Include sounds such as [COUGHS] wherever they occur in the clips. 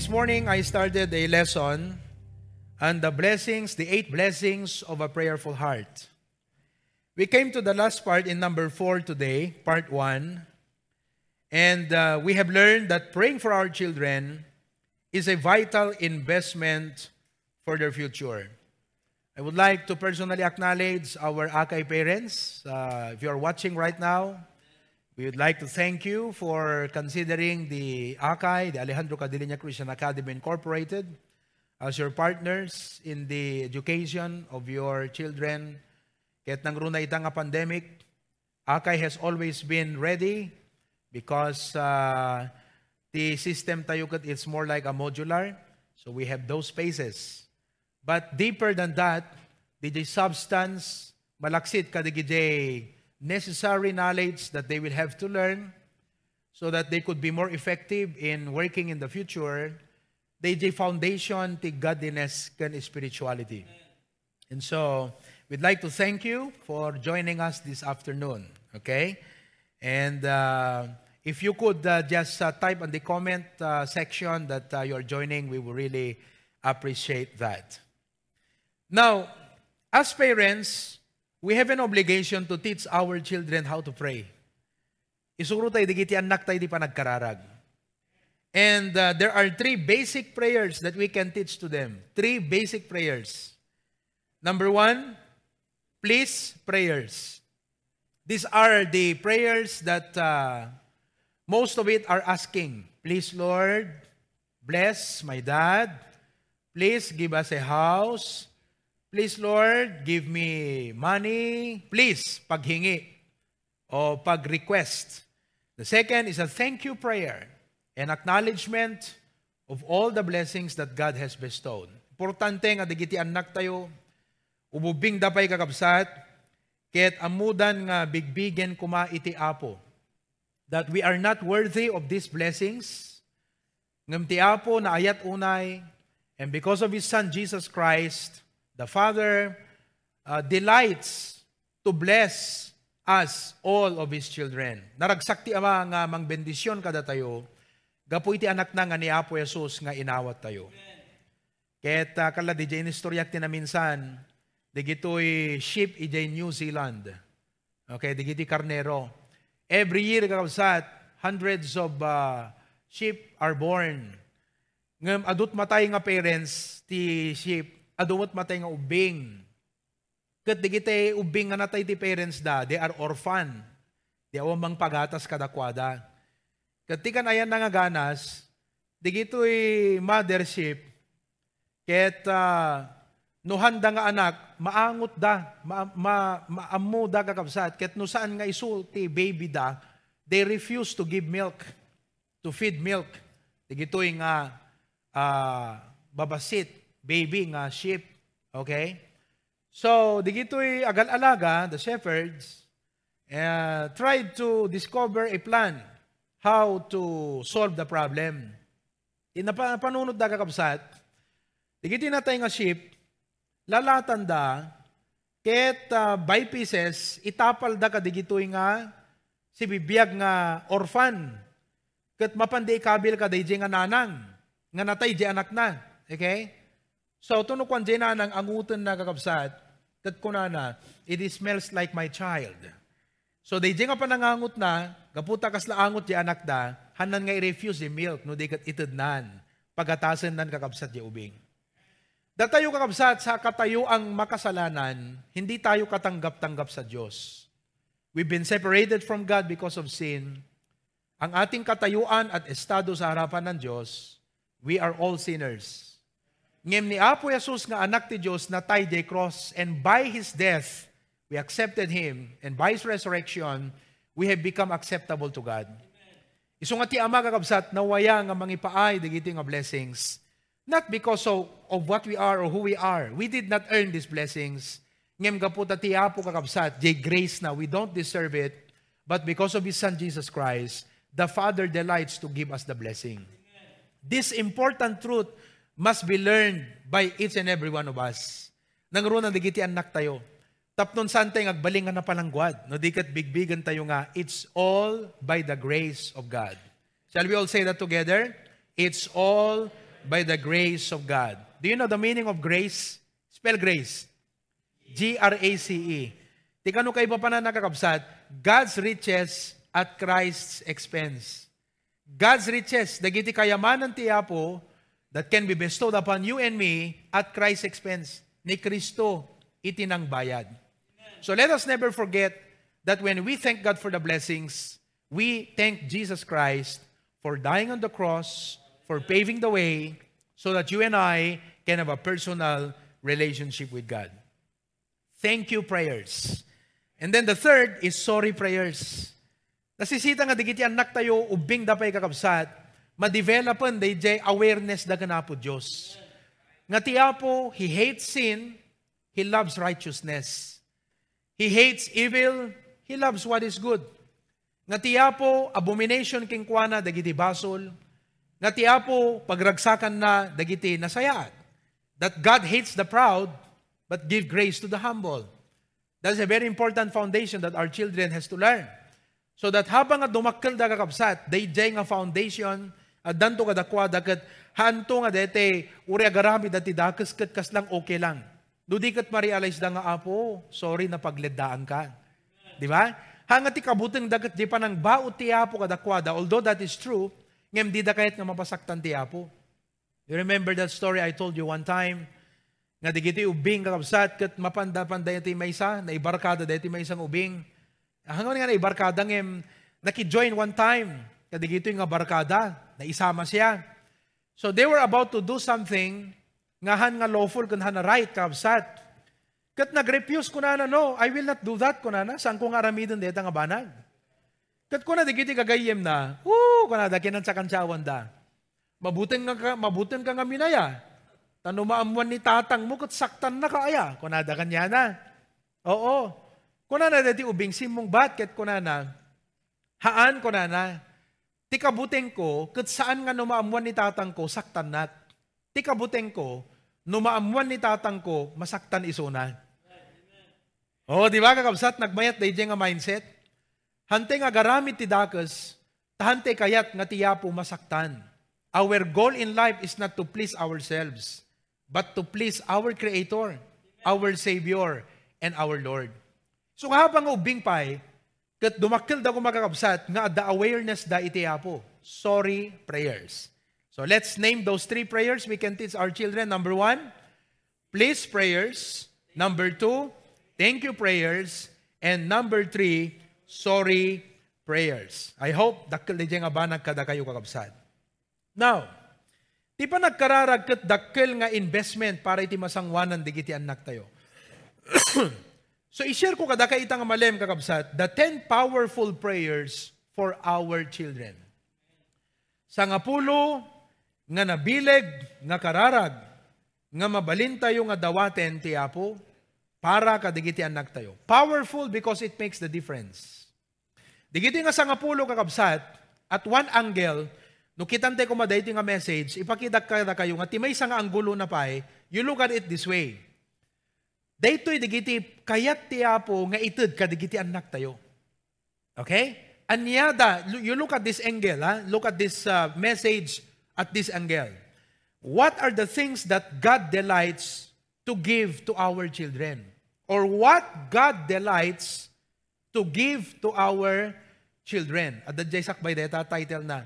This morning, I started a lesson on the blessings, the eight blessings of a prayerful heart. We came to the last part in number four today, part one. And uh, we have learned that praying for our children is a vital investment for their future. I would like to personally acknowledge our Akay parents. Uh, if you are watching right now, we would like to thank you for considering the Akay, the Alejandro Cadillenia Christian Academy Incorporated, as your partners in the education of your children. Kahit nang runa itang pandemic, Akay has always been ready because uh, the system tayo kat it's more like a modular. So we have those spaces. But deeper than that, the substance, malaksit ka necessary knowledge that they will have to learn so that they could be more effective in working in the future. They the foundation to godliness and spirituality. And so, we'd like to thank you for joining us this afternoon. Okay? And uh, if you could uh, just uh, type on the comment uh, section that uh, you're joining, we will really appreciate that. Now, as parents, we have an obligation to teach our children how to pray. Isuro tayo, digiti anak tayo di pa nagkararag. And uh, there are three basic prayers that we can teach to them. Three basic prayers. Number one, please prayers. These are the prayers that uh, most of it are asking. Please, Lord, bless my dad. Please give us a house. Please, Lord, give me money. Please, paghingi o pag-request. The second is a thank you prayer, an acknowledgement of all the blessings that God has bestowed. Importante nga digiti anak tayo, ububing dapay kakabsat, ket amudan nga bigbigen kuma iti apo, that we are not worthy of these blessings, ngam ti apo na ayat unay, and because of His Son Jesus Christ, The Father uh, delights to bless us, all of His children. Naragsakti ama nga mang bendisyon kada tayo, gapo iti anak na nga ni Apo Jesus nga inawat tayo. Ket uh, kala di jay istoryak ti na minsan, di gito'y ship ijay New Zealand. Okay, di giti karnero. Every year kakabsat, hundreds of uh, sheep are born. Ngam adut matay nga parents ti sheep adumot matay nga ubing. Kat digite ubing nga natay ti parents da, they are orphan. Di awang mang pagatas kadakwada. Kat ti kan ayan nga ganas, digito'y mothership, ket uh, no handa nga anak, maangot da, ma, ma, maamu da kakabsat, ket no saan nga isulti baby da, they refuse to give milk, to feed milk. Digito'y nga uh, babasit, baby nga sheep. Okay? So, digito'y agal-alaga, the shepherds, uh, tried to discover a plan how to solve the problem. Inapanunod da kakabsat, digiti natay nga sheep, lalatan da, ket uh, by pieces, itapal da ka digito'y nga si bibiyag nga orphan. Ket mapandi kabil ka day nga nanang, nga natay di anak na. Okay? So, tuno kwan na ng angutan na kakabsat, kat kunana, it smells like my child. So, day nga pa nangangut na, gaputa kasla angot di anak da, hanan nga i-refuse di milk, no di kat itadnan, pagatasan nan kakabsat di ubing. Datayo kakabsat sa katayo ang makasalanan, hindi tayo katanggap-tanggap sa Diyos. We've been separated from God because of sin. Ang ating katayuan at estado sa harapan ng Diyos, we are all sinners. Ngem ni Apo Jesus nga anak ti Diyos na tay de cross and by His death, we accepted Him and by His resurrection, we have become acceptable to God. Iso nga ti ama kakabsat na waya nga mangipaay digiti nga blessings. Not because of, of what we are or who we are. We did not earn these blessings. Ngem gaputa ti Apo kakabsat, jay grace na, we don't deserve it. But because of His Son Jesus Christ, the Father delights to give us the blessing. This important truth must be learned by each and every one of us. Nangro na digiti anak tayo. Tapnon saan tayo agbalingan na palangguad. No dikat bigbigan tayo nga, it's all by the grace of God. Shall we all say that together? It's all by the grace of God. Do you know the meaning of grace? Spell grace. G-R-A-C-E. Di kano kay pa na nakakabsat, God's riches at Christ's expense. God's riches, dagiti kayamanan ti Apo, that can be bestowed upon you and me at Christ's expense. Ni Kristo, itinang bayad. So let us never forget that when we thank God for the blessings, we thank Jesus Christ for dying on the cross, for paving the way, so that you and I can have a personal relationship with God. Thank you prayers. And then the third is sorry prayers. Nasisita nga digiti anak tayo ubing dapay kakabsat, ma-developan day jay awareness da po Diyos. Nga tiyapo, He hates sin, He loves righteousness. He hates evil, He loves what is good. Nga tiyapo, abomination king kuana dagiti basol. Nga tiyapo, pagragsakan na dagiti nasayat. That God hates the proud, but give grace to the humble. That's a very important foundation that our children has to learn. So that habang dumakkel da kakabsat, day nga foundation, at danto ka dakwa, dakat hanto nga dete, uri agarami dati dakas kat kas lang okay lang. Dudi kat ma-realize da nga, apo, sorry na pagledaan ka. Di ba? Hangat ti kabuteng dagat di pa nang baot ti apo kadakwada, although that is true, ngem di da kahit nga mapasaktan ti apo. You remember that story I told you one time? Nga di giti ubing kakabsat kat mapanda-panda ti may isa, na ibarkada dati may isang ubing. Hanggang nga na ibarkada ngem, naki-join one time, kadi gito yung barkada, na isama siya. So they were about to do something, ngahan nga lawful, kunhan na right, kabsat. Kat nag-refuse ko no, I will not do that ko na. Saan ko nga aramidon deta nga banag? Kat ko digiti kagayem na, woo, ko na dakinan sa kansyawan da. Mabuting nga, mabuting ka nga minaya. Tano maamuan ni tatang mo, kat saktan na kaaya. Kunada kanya na. Oo. Kunana dati ubing simong bat, kat kunana, haan kunana, ti kabuteng ko, kat saan nga numaamuan ni tatang ko, saktan nat. Ti ko, numaamuan ni tatang ko, masaktan isuna. Oh, di ba kakabsat, nagmayat day nga mindset? Hante nga garamit ti dakas, tahante kayat nga tiyapo masaktan. Our goal in life is not to please ourselves, but to please our Creator, our Savior, and our Lord. So habang ubing pay, kat dumakil da ko makakabsat, nga the awareness da itiyapo. Sorry prayers. So let's name those three prayers we can teach our children. Number one, please prayers. Number two, thank you prayers. And number three, sorry prayers. I hope dakkel di nga ba nagkada kayo kakabsad. Now, di pa nagkararag kat dakkel nga investment para iti masangwanan di kiti anak tayo. [COUGHS] so, i-share ko kada kay itang malem kakabsat, the 10 powerful prayers for our children. Sa nga pulo, nga nabileg, nga kararag, nga mabalin tayo nga dawaten ti Apo, para kadigiti anak tayo. Powerful because it makes the difference. Digiti nga sa nga pulo kakabsat, at one angle, no kitante ko madayti nga message, ipakita ka na kayo nga timay sa nga anggulo na pay, you look at it this way. Daytoy digiti kayat ti apo nga itud kadigiti anak tayo. Okay? Anyada, you look at this angle, ha? look at this uh, message at this angle. What are the things that God delights to give to our children? Or what God delights to give to our children? At the Jaisak by data title na,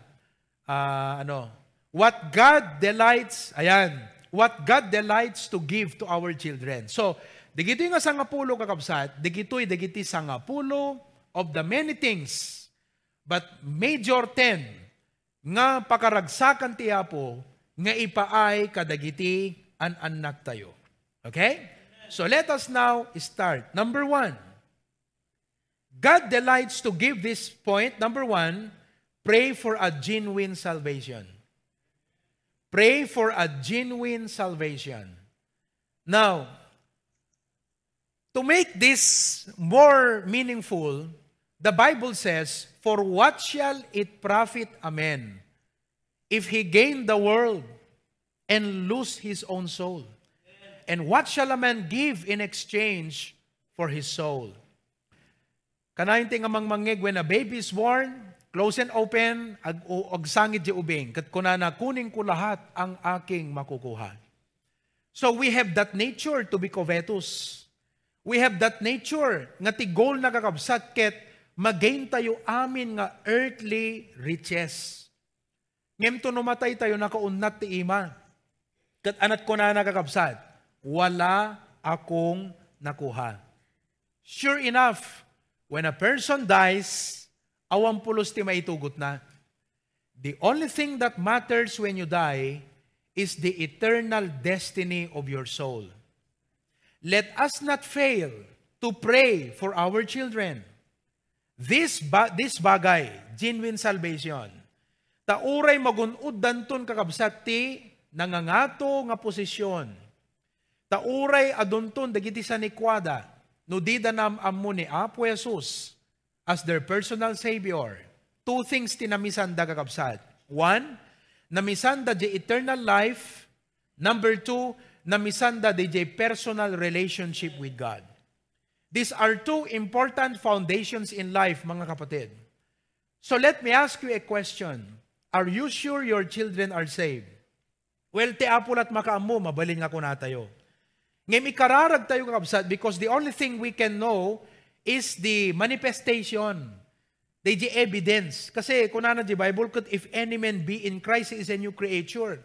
uh, ano, what God delights, ayan, what God delights to give to our children. So, digito yung sangapulo kakabsat, digito'y digiti sangapulo of the many things, but major ten, nga pakaragsakan ti Apo, nga ipaay kadagiti an anak tayo. Okay? So let us now start. Number one, God delights to give this point. Number one, pray for a genuine salvation. Pray for a genuine salvation. Now, to make this more meaningful, the Bible says, For what shall it profit a man if he gain the world and lose his own soul? And what shall a man give in exchange for his soul? Kanayin ting amang mangig, when a baby is born, close and open, ag, ag sangit di ubing, kat kunana kuning ko lahat ang aking makukuha. So we have that nature to be covetous. We have that nature nga ti goal na kakabsat ket magain tayo amin nga earthly riches. Ngem to numatay tayo nakaunat ti ima. Kat anat ko na nakakabsat, wala akong nakuha. Sure enough, when a person dies, awang pulos ti maitugot na. The only thing that matters when you die is the eternal destiny of your soul. Let us not fail to pray for our children. This, ba- this bagay, genuine salvation, tauray magunod danton kakabsat ti nangangato nga posisyon. Tauray adunton dagiti sa nikwada, no di danam ammo ni Apo Jesus as their personal Savior. Two things tinamisan da kakabsat. One, namisan da the eternal life. Number two, namisanda DJ personal relationship with God. These are two important foundations in life, mga kapatid. So let me ask you a question. Are you sure your children are saved? Well, ti apul at makaamu, mabaling ako na tayo. Ngayon, ikararag tayo kakabsat because the only thing we can know is the manifestation, the evidence. Kasi kung na di Bible, if any man be in Christ, is a new creature.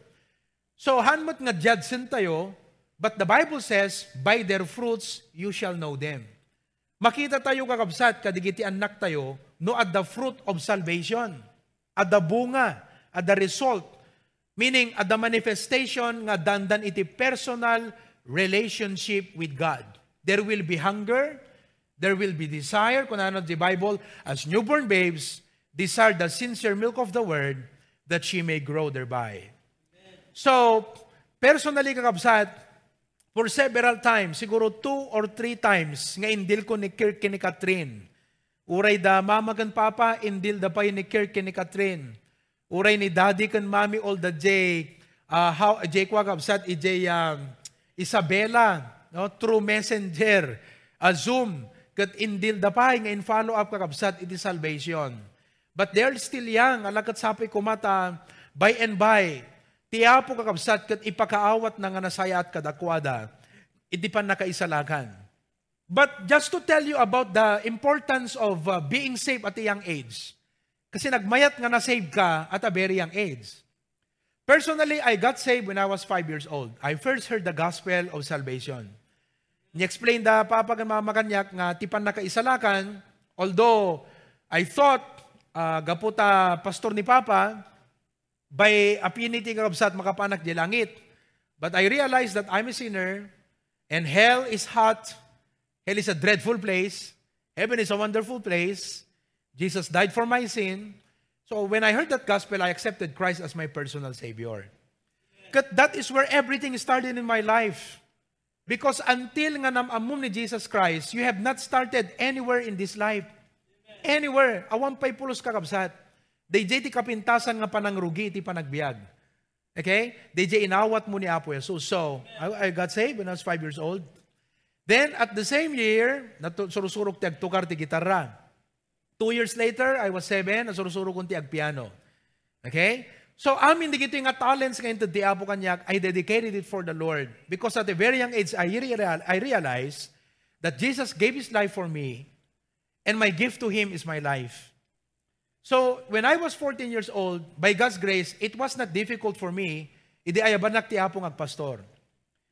So, hanmat nga judgin tayo, but the Bible says, by their fruits, you shall know them. Makita tayo kakabsat, kadigiti anak tayo, no at the fruit of salvation, at the bunga, at the result, meaning at the manifestation nga dandan iti personal relationship with God. There will be hunger, there will be desire, kung ano the Bible, as newborn babes, desire the sincere milk of the word, that she may grow thereby. So, personally kakabsat, for several times, siguro two or three times, nga indil ko ni Kirk ni Catherine. Uray da mama kan papa, indil da pa ni Kirk ni Catherine. Uray ni daddy kan mami all the day, uh, how, jay kwa kabsat, ijay uh, Isabella, no, through messenger, uh, Zoom, kat indil da pa, nga in follow up kakabsat, iti salvation. But they're still young, alakat sapi kumata, by and by, Tiyapo kakabsat kat ipakaawat na nga nasaya at kadakwada, iti pan nakaisalagan. But just to tell you about the importance of uh, being saved at a young age. Kasi nagmayat nga na-save ka at a very young age. Personally, I got saved when I was five years old. I first heard the gospel of salvation. Ni-explain da papa kan mama kanyak nga tipan nakaisalakan, although I thought uh, gaputa pastor ni papa, by affinity kakabsat makapanak di langit. But I realized that I'm a sinner and hell is hot. Hell is a dreadful place. Heaven is a wonderful place. Jesus died for my sin. So when I heard that gospel, I accepted Christ as my personal Savior. Because that is where everything started in my life. Because until nga namamum ni Jesus Christ, you have not started anywhere in this life. Anywhere. Awan pa'y pulos kakabsat. DJ ti kapintasan nga panangrugi ti panagbiag. Okay? DJ inawat mo ni Apo Jesus. So, I, I got saved when I was five years old. Then, at the same year, nasurusurok ti agtukar ti gitarra. Two years later, I was seven, nasurusurok kong ti agpiano. Okay? So, amin di nga talents ngayon to di Apo kanyak, I dedicated it for the Lord. Because at a very young age, I, real, I realized that Jesus gave His life for me, and my gift to Him is my life. So, when I was 14 years old, by God's grace, it was not difficult for me, idi ayabanak ti Apo agpastor.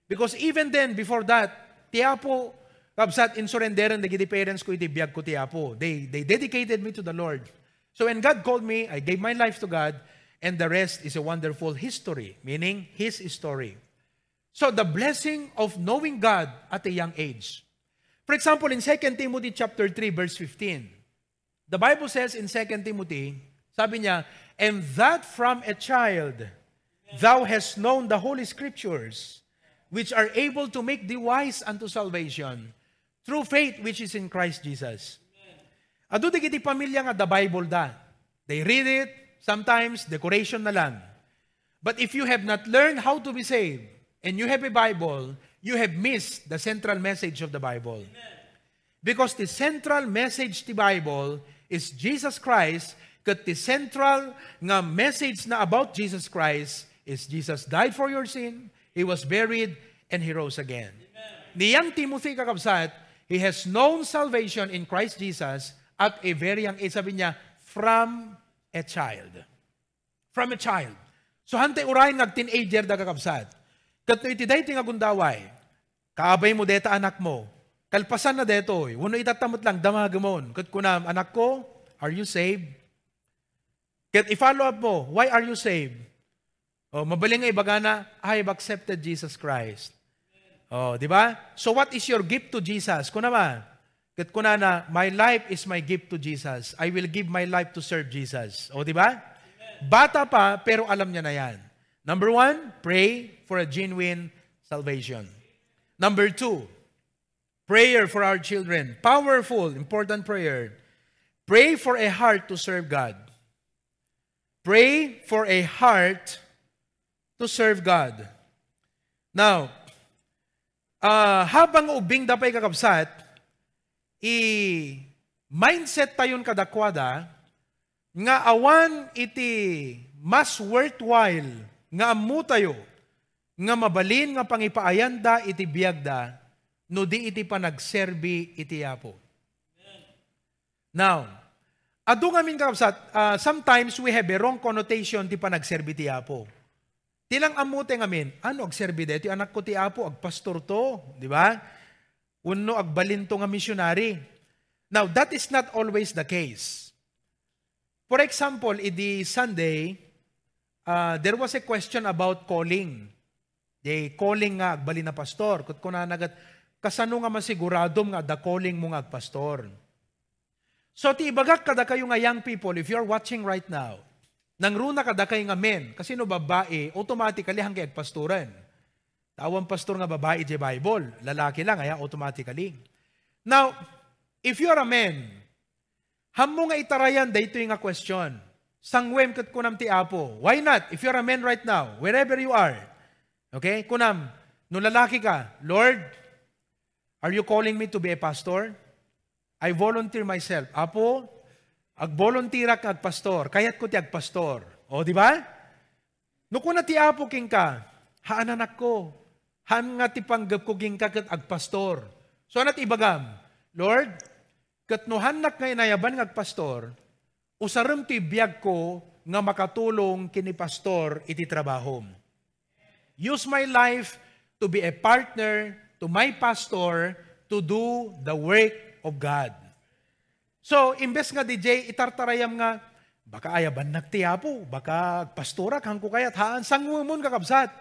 Because even then, before that, ti Apo, um, kabsat in surrenderan, nagiti parents ko, iti biyag ko ti Apo. They, they dedicated me to the Lord. So when God called me, I gave my life to God, and the rest is a wonderful history, meaning His story. So the blessing of knowing God at a young age. For example, in 2 Timothy chapter 3, verse 15, The Bible says in 2 Timothy, sabi niya, And that from a child thou hast known the Holy Scriptures, which are able to make thee wise unto salvation, through faith which is in Christ Jesus. Ado di kiti pamilya nga the Bible da. They read it, sometimes decoration na lang. But if you have not learned how to be saved, and you have a Bible, you have missed the central message of the Bible. Because the central message the Bible is Jesus Christ kat ti central nga message na about Jesus Christ is Jesus died for your sin, He was buried, and He rose again. Niyang Timothy kakabsat, he has known salvation in Christ Jesus at a very young age, sabi niya, from a child. From a child. So hante urayin nga teenager da kakabsat. Kat no iti dayti nga gundaway, kaabay mo deta anak mo, kalpasan na deto, eh. wano itatamot lang, damagamon. Kat kunam, anak ko, are you saved? Kat i-follow up mo, why are you saved? Oh, mabaling nga ibaga na, I have accepted Jesus Christ. Oh, di ba? So what is your gift to Jesus? Kuna ba? Kat kuna na, my life is my gift to Jesus. I will give my life to serve Jesus. O, di ba? Bata pa, pero alam niya na yan. Number one, pray for a genuine salvation. Number two, prayer for our children. Powerful, important prayer. Pray for a heart to serve God. Pray for a heart to serve God. Now, uh, habang ubing dapay kakabsat, i mindset tayon kadakwada nga awan iti mas worthwhile nga amu tayo nga mabalin nga pangipaayanda iti biyagda no di iti panagserbi iti apo. Now, adu nga min kakabsat, uh, sometimes we have a wrong connotation ti panagserbi ti apo. Tilang amute ngamin, ano agserbi deti anak ko ti apo agpastor to, di ba? Uno agbalinto nga missionary. Now, that is not always the case. For example, idi Sunday, uh, there was a question about calling. The calling nga agbalin na pastor. Kut ko na nagat, kasano nga masiguradom nga the calling mo nga agpastor. So, ti ibagak kada kayo nga young people, if you're watching right now, nang runa kada kay nga men, kasi no babae, automatically hanggang pastoran. Tawang pastor nga babae di Bible, lalaki lang, kaya automatically. Now, if you are a man, hamo nga itarayan dito nga question. Sangwem kat kunam ti apo. Why not? If you're a man right now, wherever you are, okay, kunam, no lalaki ka, Lord, are you calling me to be a pastor? I volunteer myself. Apo, Ag-volunteer ka agpastor, kayat ko ti agpastor. O, di ba? No kuna ti apo king ka, haan ko, haan nga ti panggap ko king ka kat agpastor. So, anat ibagam, Lord, kat no hanak nga inayaban nga agpastor, usaram ti biyag ko nga makatulong kini pastor iti trabaho. Use my life to be a partner to my pastor to do the work of God. So, imbes nga DJ, itartarayam nga, baka ayaban nagtiyapo, baka pastora kang ko kayat, haan, sangumon kakabsat.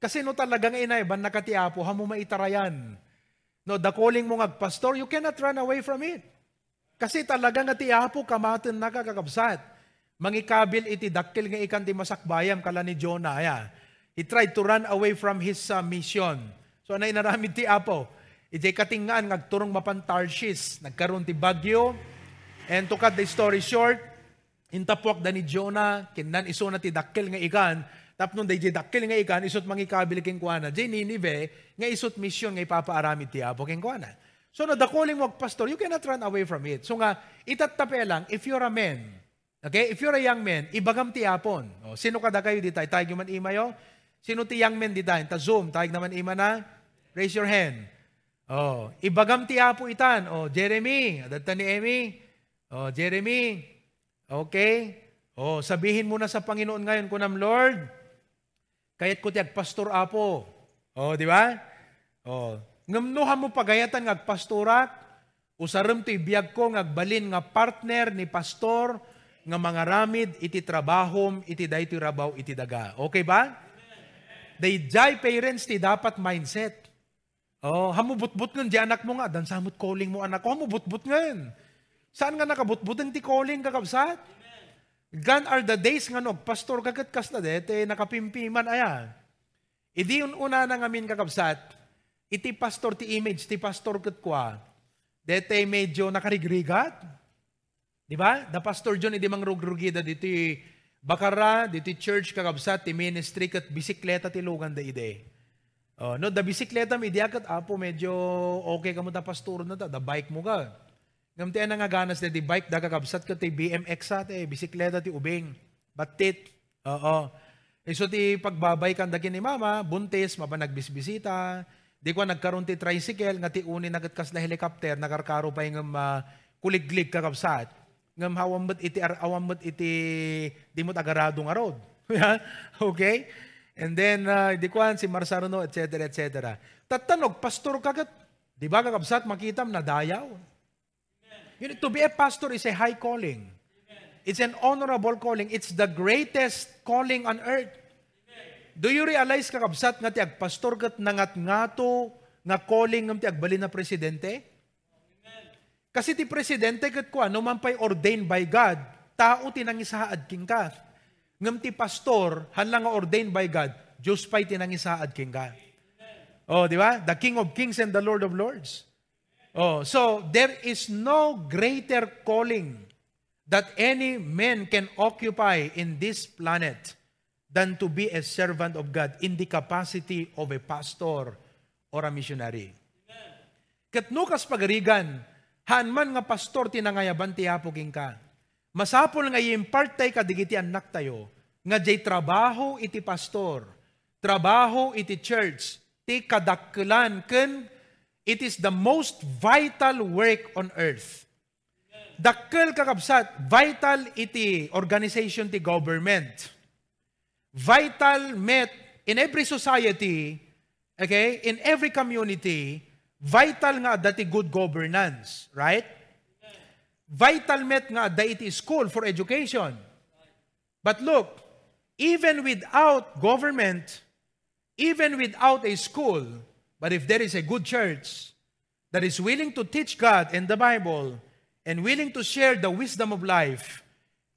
Kasi no talagang inayaban nakatiyapo, hamo maitarayan. No, the calling mo ngagpastor, you cannot run away from it. Kasi talagang nga tiyapo, kamatin na kakabsat. Mangikabil iti dakil nga ikan ti masakbayam kala ni Jonah. Ya. He tried to run away from his uh, mission. So, anay naramid ti apo. Iti katingaan, ngagturong mapan Tarshish. Nagkaroon ti bagyo, And to cut the story short, intapwak da ni Jonah, kinan iso na ti dakkel nga ikan, tapnon da dakkel nga ikan, isot mangikabil king kuana. Di Ninive, nga isot mission nga ipapaaramid ti Apo king kuana. So no, the calling mo pastor, you cannot run away from it. So nga, itatape lang, if you're a man, okay, if you're a young man, ibagam ti apon. O, sino kada kayo di tayo? Tayo man imayo? Sino ti young man di tayo? Ta Zoom, tayo naman ima na? Raise your hand. Oh, ibagam ti apo itan. Oh, Jeremy, adata ni Emmy. Oh, Jeremy, okay? Oh, sabihin mo na sa Panginoon ngayon kunam Lord, kayat ko ti agpastor apo. Oh, di ba? Oh, ngamnuhan mo pagayatan ng agpastorat, usaram ti biyag ko ngagbalin nga partner ni pastor nga mga ramid iti trabahom iti dayti rabaw iti daga. Okay ba? They jay parents ti dapat mindset. Oh, hamubutbut ngun di anak mo nga, dan samot calling mo anak ko, hamubutbut ngun. Saan nga nakabutbutan ti calling kakabsat? Gan are the days nga no, pastor kagat kas na dete, nakapimpiman aya. Idi una na ngamin kakabsat, iti pastor ti image, ti pastor kat kwa, dete medyo nakarigrigat. Di ba? The pastor John, idi mang rugrugida diti bakara, diti church kakabsat, ti ministry kat bisikleta ti lugan da ide. Oh, no, da bisikleta mi diakat apo medyo okay ka mo da pastor na ta, da bike mo ka. Ngam ti nga ganas di bike da kakabsat ka ti BMX sa ti bisikleta ti ubing. Batit. Oo. Iso ti pagbabay kan dagin ni mama, buntis, mapa nagbisbisita. Di ko nagkaroon ti tricycle, nga ti uni nagatkas na helicopter, nakarkaro pa yung uh, kuliglig kakabsat. Ngam hawam iti awam iti di mo agarado nga road. [LAUGHS] okay? And then, uh, di ko si Marsaruno, etc., etc. Tatanog, pastor kagat. Di ba kakabsat, makitam na dayaw. You know, to be a pastor is a high calling. It's an honorable calling. It's the greatest calling on earth. Do you realize kakabsat nga ti agpastor kat nangat ngato nga calling ng ti agbalin na presidente? Kasi ti presidente kat ko ano man pa'y ordained by God, tao tinangisaad king ka. Ngam ti pastor, hanlang ordained by God, Diyos pa'y tinangisaad king ka. Oh, di ba? The King of Kings and the Lord of Lords. Oh, so there is no greater calling that any man can occupy in this planet than to be a servant of God in the capacity of a pastor or a missionary. Kat nukas pagarigan, han man nga pastor tinangayaban ti Apo king ka. Masapol nga i-impart tay kadigiti anak tayo, nga jay trabaho iti pastor, trabaho iti church, ti kadakkelan ken it is the most vital work on earth. Dakkel kakabsat, vital iti organization ti government vital met in every society, okay, in every community, vital nga dati good governance, right? Vital met nga da iti school for education. But look, even without government, even without a school, but if there is a good church that is willing to teach God and the Bible and willing to share the wisdom of life,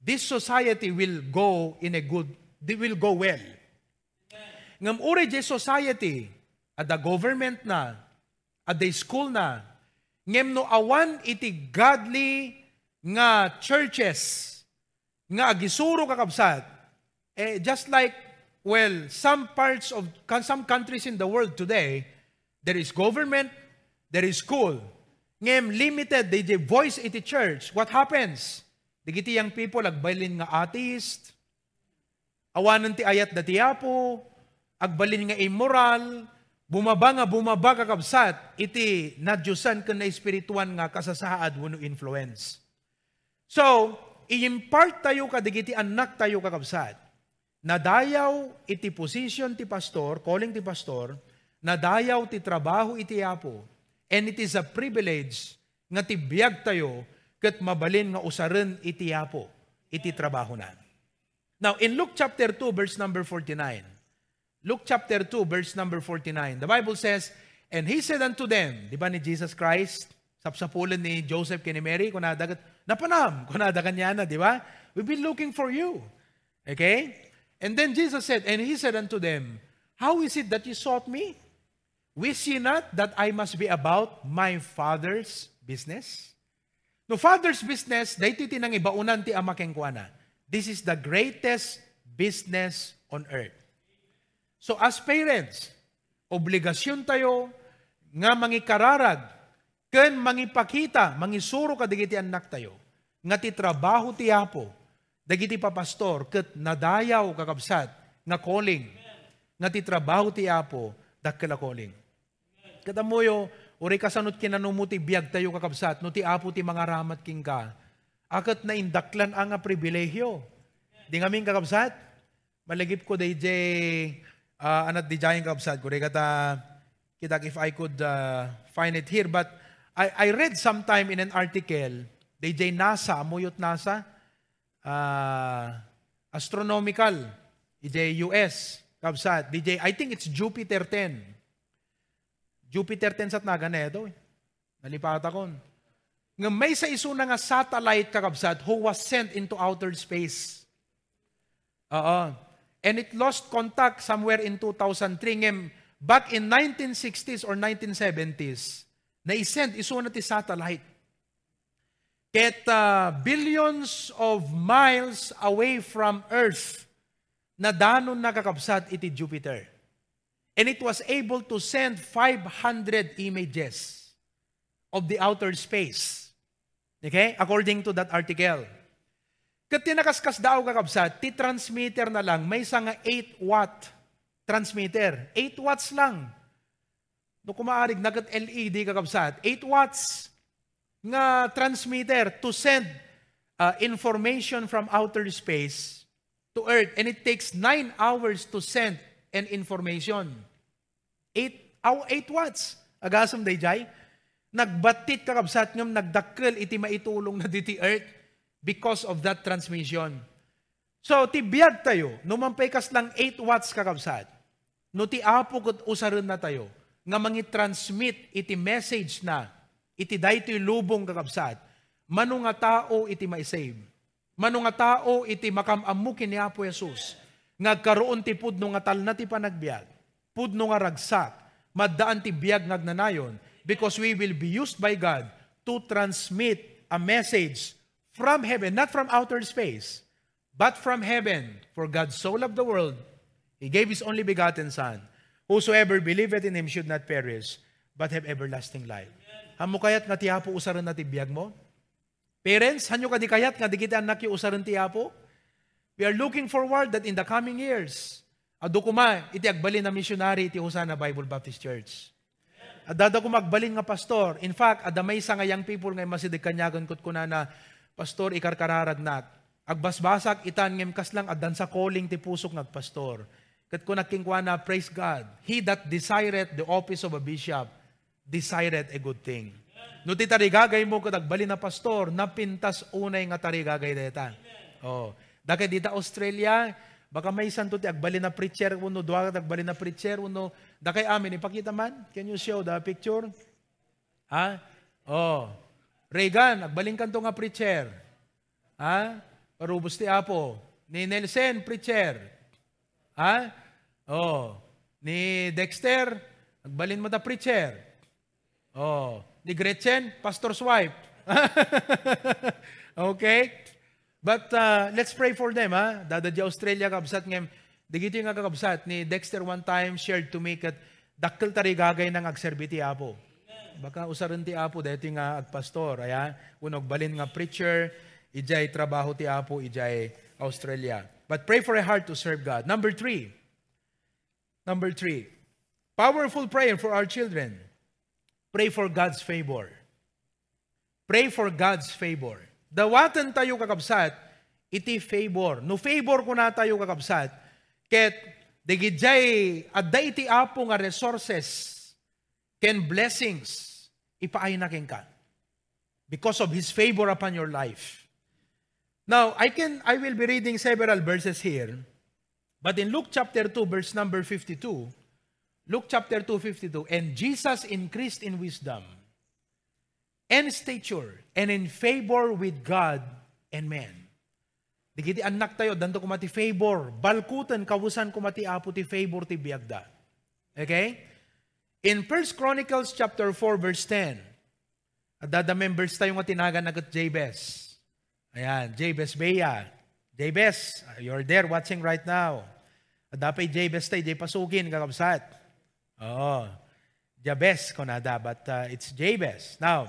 this society will go in a good they will go well. Ngam uri je society, at the government na, at the school na, ngem no awan iti godly nga churches, nga agisuro kakabsat, eh, just like, well, some parts of, some countries in the world today, there is government, there is school. Ngem limited, they voice iti church. What happens? Digiti yung people, agbailin nga atheist, awanan ti ayat dati apo, agbalin nga immoral, bumaba nga bumaba kakabsat, iti nadyusan ka na espirituan nga kasasaad wano influence. So, i-impart tayo kadigiti anak tayo kakabsat. Nadayaw iti position ti pastor, calling ti pastor, nadayaw ti trabaho iti apo, and it is a privilege nga ti biyag tayo kat mabalin nga usaran iti apo, iti trabaho na. Now, in Luke chapter 2, verse number 49, Luke chapter 2, verse number 49, the Bible says, And he said unto them, di ba ni Jesus Christ, sapsapulan ni Joseph kini Mary, kung nadagat, napanam, [LAUGHS] kung nadagan niya na, di ba? We've been looking for you. Okay? And then Jesus said, and he said unto them, How is it that you sought me? Wish ye not that I must be about my Father's business? No Father's business, dahito tinang ibaunan ti ama keng kuana This is the greatest business on earth. So as parents, obligasyon tayo nga mangikararag, ken mangipakita, mangisuro ka digiti anak tayo, nga ti trabaho ti Apo, dagiti papastor, ket nadayaw kakabsat, nga calling, nga ti trabaho ti Apo, dakkel calling. Katamuyo, uri kasanot kinanumuti biyag tayo kakabsat, no ti Apo ti mga ramat king ka, akat na indaklan ang pribilehyo. Di nga ming kakabsat, malagip ko DJ, uh, ah, anat jayang kakabsat ko, kata, kitak if I could uh, find it here, but I, I read sometime in an article, DJ NASA, amuyot NASA, uh, astronomical, DJ US, kabsat, DJ, I think it's Jupiter 10. Jupiter 10 sat naga na ito. Eh. Nalipat ako nga may sa iso na nga satellite kakabsat who was sent into outer space. Oo. And it lost contact somewhere in 2003. Ngem, back in 1960s or 1970s, na-send iso na ti satellite. Ket uh, billions of miles away from Earth, na danon nakakabsat iti Jupiter. And it was able to send 500 images of the outer space. Okay? According to that article. Kat tinakaskas daw kakabsat, ti transmitter na lang, may isa nga 8 watt transmitter. 8 watts lang. No kumaarig nagat LED kakabsat, 8 watts nga transmitter to send uh, information from outer space to Earth. And it takes 9 hours to send an information. 8, 8 watts. Agasam day jay. Nagbatit kakabsat ngam nagdakkel iti maitulong na diti Earth because of that transmission. So, ti biyag tayo, numampay kas lang 8 watts kakabsat. No ti apo kat usaran na tayo, nga mangi-transmit iti message na, iti daytoy lubong kakabsat, mano nga tao iti maisave. Mano nga tao iti makamamukin ni Apo Jesus. Nga ti pudno nga tal na ti panagbiag. Pudno nga ragsak. Maddaan ti biyag ngagnanayon because we will be used by God to transmit a message from heaven, not from outer space, but from heaven. For God so loved the world, He gave His only begotten Son. Whosoever believeth in Him should not perish, but have everlasting life. Hamo kayat nga tiyapo usaran na tibiyag mo? Parents, hanyo ka di kayat nga di kita anak yung usaran tiyapo? We are looking forward that in the coming years, ado kuma, iti agbali na missionary iti Hosana Bible Baptist Church. Adada ko magbalin nga pastor. In fact, adamay sa nga young people ngay masidig kanyagan kot kuna na, pastor ikarkararag nak. Agbasbasak itan ngem kas lang adan sa calling ti pusok nagpastor. Kat ko nakingkwa na, praise God, he that desireth the office of a bishop, desireth a good thing. No ti tarigagay mo kat agbali na pastor, napintas unay nga tarigagay deta. Oh. Daka dita Australia, baka may santo ti agbali na preacher, uno duwa agbali na preacher, uno, dakay amin, ipakita man? Can you show the picture? Ha? Oh. Reagan, agbaling kanto nga preacher. Ha? Parubos ti Apo. Ni Nelson, preacher. Ha? Oh. Ni Dexter, agbalin mo ta preacher. Oh. Ni Gretchen, pastor's wife. [LAUGHS] okay? But uh, let's pray for them, ha? Dada di Australia kabsat ngem. Digito yung kakabsat ni Dexter one time shared to me kat dakkel tari gagay ng agserbi ti Apo. Baka usaran ti Apo dahito nga agpastor. Aya, unog balin nga preacher, ijay trabaho ti Apo, ijay Australia. But pray for a heart to serve God. Number three. Number three. Powerful prayer for our children. Pray for God's favor. Pray for God's favor. Dawatan tayo kakabsat, iti favor. No favor ko na tayo kakabsat, ket digidjay adda iti apo nga resources ken blessings ipaay na ken ka because of his favor upon your life. Now, I can I will be reading several verses here. But in Luke chapter 2 verse number 52, Luke chapter 2 52, and Jesus increased in wisdom and stature and in favor with God and men. Digiti anak tayo, danto kumati favor, balkutan, kawusan kumati apo ti favor ti biagda. Okay? In 1 Chronicles chapter 4 verse 10, adada members tayo nga tinagan nagat Jabez. Ayan, Jabez Bea. Jabez, you're there watching right now. Adapay Jabez tayo, di pasukin, kakabsat. Oo. Jabez ko na but uh, it's Jabez. Now,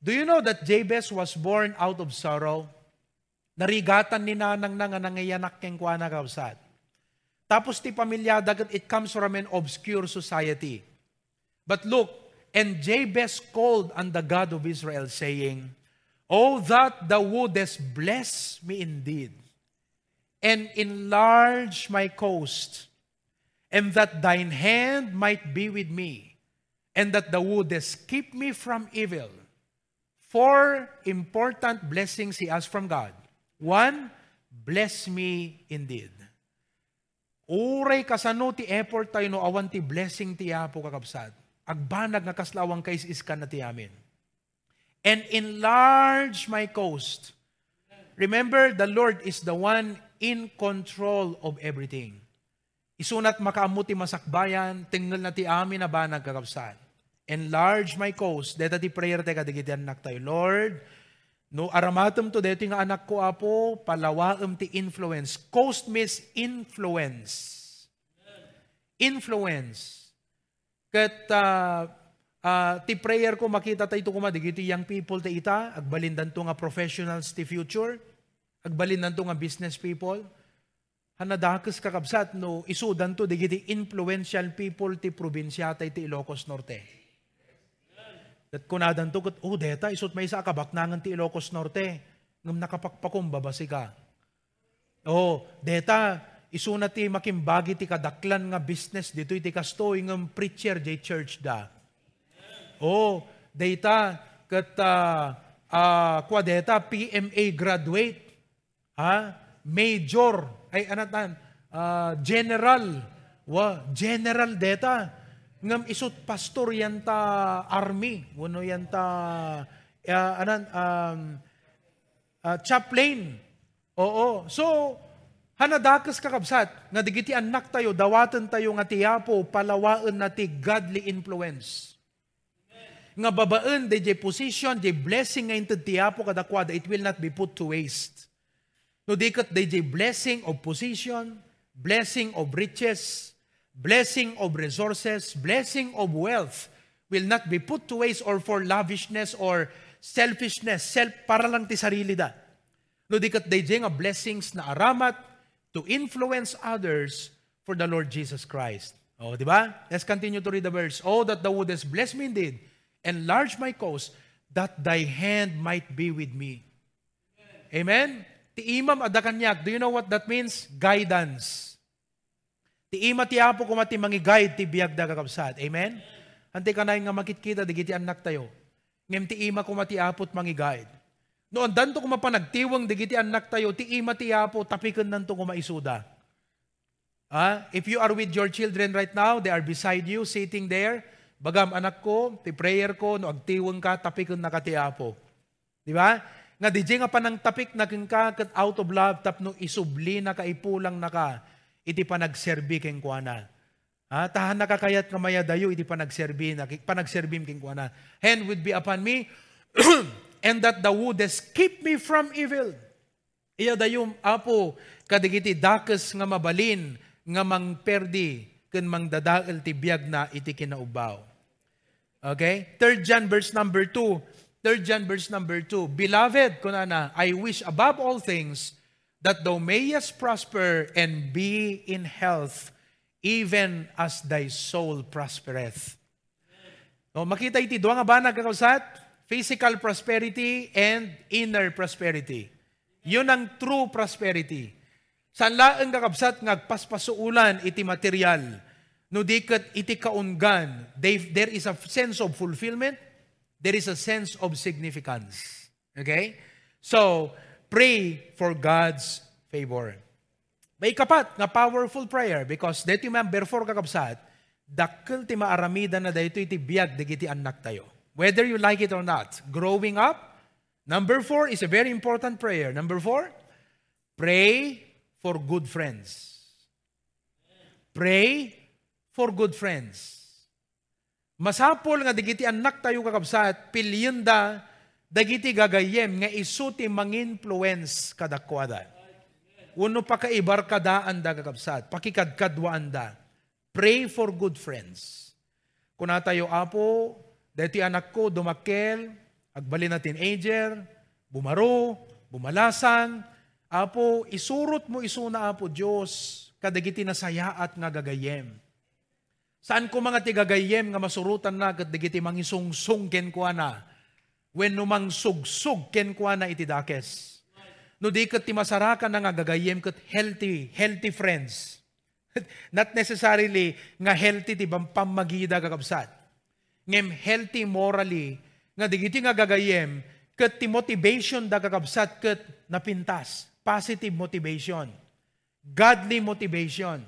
do you know that Jabez was born out of sorrow? Narigatan ni nanang na nga nangayanak keng kwa na kakabsat. Tapos ti pamilya, dagat it comes from an obscure society. But look, and Jabez called on the God of Israel, saying, Oh, that thou wouldest bless me indeed, and enlarge my coast, and that thine hand might be with me, and that thou wouldest keep me from evil. Four important blessings he asked from God. One, bless me indeed. Uray kasano ti effort tayo no awan ti blessing ti apo kakabsat. Agbanag nga kaslawang kais iskan na ti amin and enlarge my coast. Remember, the Lord is the one in control of everything. Isunat makaamuti masakbayan, tinggal na ti amin na ba nagkakapsan. Enlarge my coast. Deta ti prayer te kadigiti anak tayo. Lord, no aramatum to deti nga anak ko apo, palawaam ti influence. Coast means influence. Influence. Kat uh, ah, ti prayer ko makita tayo kuma digiti young people ta ita, agbalindan to nga professionals ti future, agbalindan to nga business people. Hanadakes kakabsat no isudan to digiti influential people ti probinsya tayo ti Ilocos Norte. At kunadan to, oh, deta, isot may isa kabaknangan ti Ilocos Norte. Ngam nakapakpakum, babasi ka. Oh, deta, isuna ti makimbagi ti kadaklan nga business dito iti kastoy ngam preacher jay church da. Oh, data kat uh, uh, kwa data PMA graduate. Ha? Major ay anatan uh, general wa general data ngam isut pastor yan ta army wano yan ta uh, anan um, uh, chaplain oo so hanadakas kakabsat nga digiti anak tayo dawatan tayo nga tiyapo palawaan na ti godly influence nga babaan de position de blessing nga into tiyapo kadakwada it will not be put to waste no dikat de blessing of position blessing of riches blessing of resources, blessing of wealth will not be put to waste or for lavishness or selfishness, self para lang ti sarili da. No dikat dayjay nga blessings na aramat to influence others for the Lord Jesus Christ. Oh, di ba? Let's continue to read the verse. Oh, that thou wouldest bless me indeed, enlarge my cause, that thy hand might be with me. Amen? Ti imam adakanyak, do you know what that means? Guidance. Ti ima ti apo ko mangi guide ti biag da kakabsat. Amen? Ante ka na nga makitkita, di giti anak tayo. Ngem ti ima ko mati apot mangi guide. Noon danto ko mapanagtiwang di giti anak tayo, ti ima ti apo, tapikan nanto ko maisuda. Ah, if you are with your children right now, they are beside you, sitting there, bagam anak ko, ti prayer ko, no agtiwang ka, tapikan na ka ti apo. Di ba? Nga di nga panang tapik na ka out of love, tapno isubli na ka, ipulang na ka iti panagserbi keng kuana. Ha, tahan nakakayat nga maya dayo, iti panagserbi, na, panagserbim keng kuana. Hand would be upon me, [CLEARS THROAT] and that thou wouldest keep me from evil. Iya dayo, apo, kadigiti dakes nga mabalin, nga mang perdi, ken mang dadael ti biag na iti kinaubaw. Okay? 3 John verse number 2. 3 John verse number 2. Beloved, kunana, I wish above all things that thou mayest prosper and be in health, even as thy soul prospereth. No, makita iti duwa nga ba nagkakausat? Physical prosperity and inner prosperity. Yun ang true prosperity. San laeng kakabsat ngagpaspasuulan iti material. No diket iti kaungan, they, there is a sense of fulfillment, there is a sense of significance. Okay? So, pray for God's favor. May kapat nga powerful prayer because dito member for kakabsat, dakkel ti maaramida na dito iti biyag digiti anak tayo. Whether you like it or not. Growing up, number four is a very important prayer. Number four, pray for good friends. Pray for good friends. Masapol nga digiti anak tayo kakabsat, pilyenda dagiti gagayem nga isuti manginfluence kadakwada. Uno pa kaibar kadaan da gagabsat, pakikadkadwaan da. Pray for good friends. Kuna tayo apo, dati anak ko dumakel, agbali na teenager, bumaro, bumalasan, apo, isurot mo isuna apo Diyos, kadagiti nasayaat nga gagayem. Saan ko mga tigagayem nga masurutan na kat digiti mangisungsung ken kwa na, when numang sugsug ken kwa na iti. No di kat ti masarakan na nga gagayem kat healthy, healthy friends. [LAUGHS] Not necessarily nga healthy ti pamagida kakabsat. Ngem healthy morally, nga digiti nga gagayem, kat ti motivation da kakabsat kat napintas. Positive motivation. Godly motivation.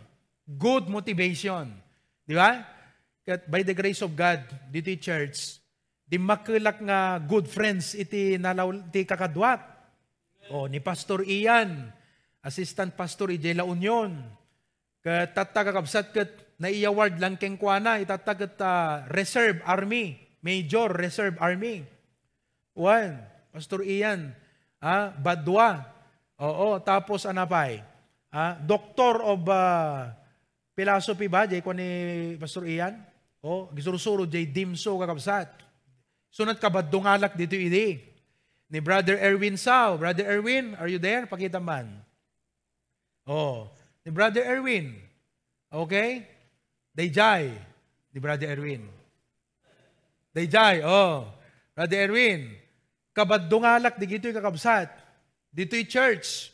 Good motivation. Di ba? Kat by the grace of God, dito church, Di makulak nga good friends iti nalaw ti kakadwat. O ni Pastor Ian, Assistant Pastor iti La Union. Kat tatagakabsat kat na i-award lang keng kuana, itatagat uh, Reserve Army, Major Reserve Army. One, Pastor Ian, ah, Badwa. Oo, tapos anapay? Ah, Doctor of uh, Philosophy ba, jay ko ni Pastor Ian? O, gisurusuro jay dimso kakabsat. Sunat kabadungalak dito idi. Ni Brother Erwin Sao. Brother Erwin, are you there? Pakita man. Oh, ni Brother Erwin. Okay? Dayjay. Ni Brother Erwin. Dayjay, oh. Brother Erwin. Kabadungalak di gito'y kakabsat. Dito'y church.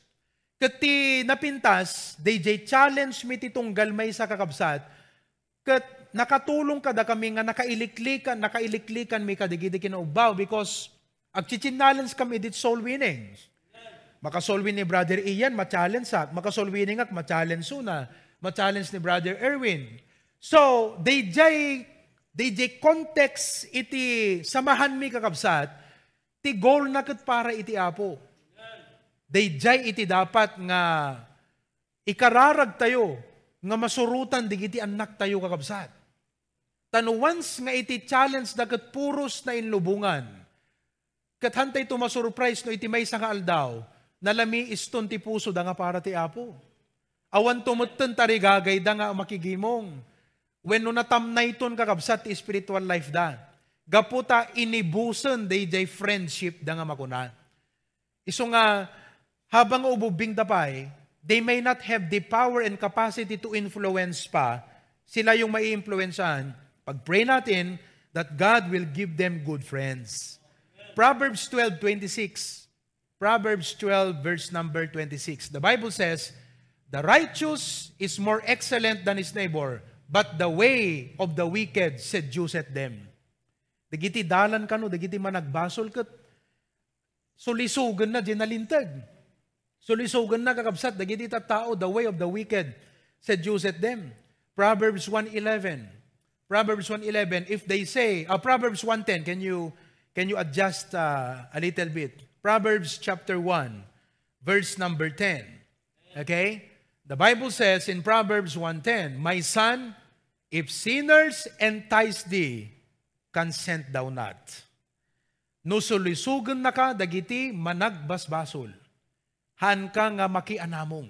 Kati napintas, DJ challenge mi titunggal may sa kakabsat. Kat nakatulong kada kami nga nakailiklikan, nakailiklikan mi kadigidi kinaubaw because agchichinalens kami dit soul winning. Makasoul win ni Brother Ian, ma-challenge sa. Makasoul winning ak, ma-challenge suna. Ma-challenge ni Brother Erwin. So, DJ, DJ context iti samahan mi kakabsat, ti goal na para iti apo. DJ iti dapat nga ikararag tayo nga masurutan digiti anak tayo kakabsat. Tano once nga iti challenge dagat puros na inlubungan. Kat hantay to masurprise no iti may nga aldaw, nalami iston ti puso da nga para ti apo. Awan tumutten tari gagay da nga makigimong. When no natamnay ton kakabsat ti spiritual life da. Gaputa inibusen day day friendship da nga makuna. Iso nga habang ububing tapay, they may not have the power and capacity to influence pa, sila yung mai influencean pag-pray natin that God will give them good friends. Proverbs 12:26. Proverbs 12 verse number 26. The Bible says, "The righteous is more excellent than his neighbor, but the way of the wicked seduceth them." Dagiti dalan kano, dagiti managbasol ket sulisugan na dinalintag. Sulisugan na kakabsat, dagiti tao, the way of the wicked seduceth them. Proverbs 1:11. Proverbs 1:11, if they say, uh, Proverbs 1:10, can you can you adjust uh, a little bit? Proverbs chapter 1, verse number 10. Okay? The Bible says in Proverbs 1:10, My son, if sinners entice thee, consent thou not. No sulisugan na ka, dagiti managbasbasol. Han ka nga makianamong.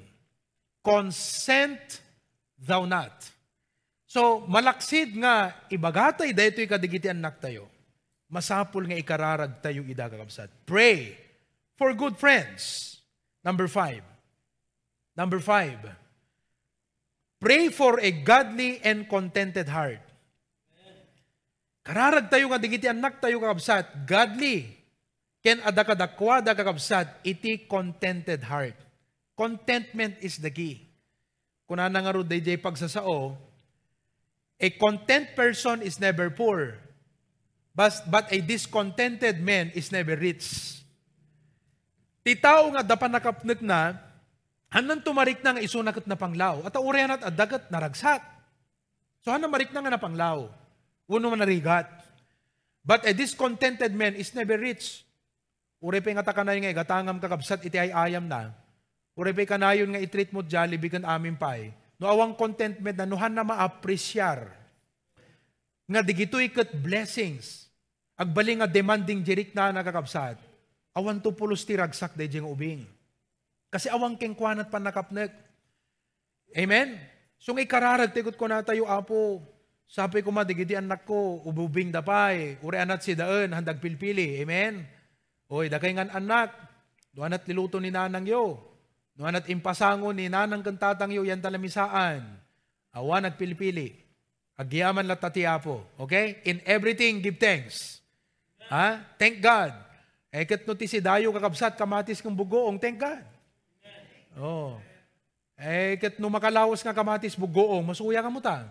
Consent thou not. So, malaksid nga, ibagatay daytoy kadigitian nak tayo. Masapul nga ikararag tayo idagagabsat. Pray for good friends. Number five. Number five. Pray for a godly and contented heart. Kararag tayo nga digiti anak tayo kakabsat. Godly. Ken adakadakwa da kakabsat. Iti contented heart. Contentment is the key. Kung nga nga day pagsasao, A content person is never poor, but, but a discontented man is never rich. Ti tao nga dapan nakapnek na, hanan tumarik na nga isunakot na panglaw, at aurihan at adagat naragsak. So hanan marik na nga na panglaw, uno man narigat. But a discontented man is never rich. Uri pa nga takanay nga, gatangam kakabsat iti ay ayam na. Uri pa kanayon nga itreat mo Jollibee kan amin pa eh. No awang contentment na nuhan na maapresyar. Nga digito'y kat blessings. Agbali nga demanding jirik na nakakapsat. Awan to pulos ti ragsak day jeng ubing. Kasi awang kengkwanat pa nakapnek. Amen? So ngay kararag tigot ko na tayo, apo. Sabi ko madigiti anak ko, ububing dapay. Uri anat si daan, handag pilpili. Amen? Oy, dakay nga anak. Duanat liluto ni nanang yo. Nuan at impasango ni nanang kantatang yu yan talamisaan. Awa nagpilipili. Agyaman la tatiapo. Okay? In everything, give thanks. Ha? Thank God. Eh, kat no si dayo kakabsat, kamatis kang bugoong, thank God. Oh. Eh, kat no makalawas nga kamatis bugoong, masuya ka mo ta.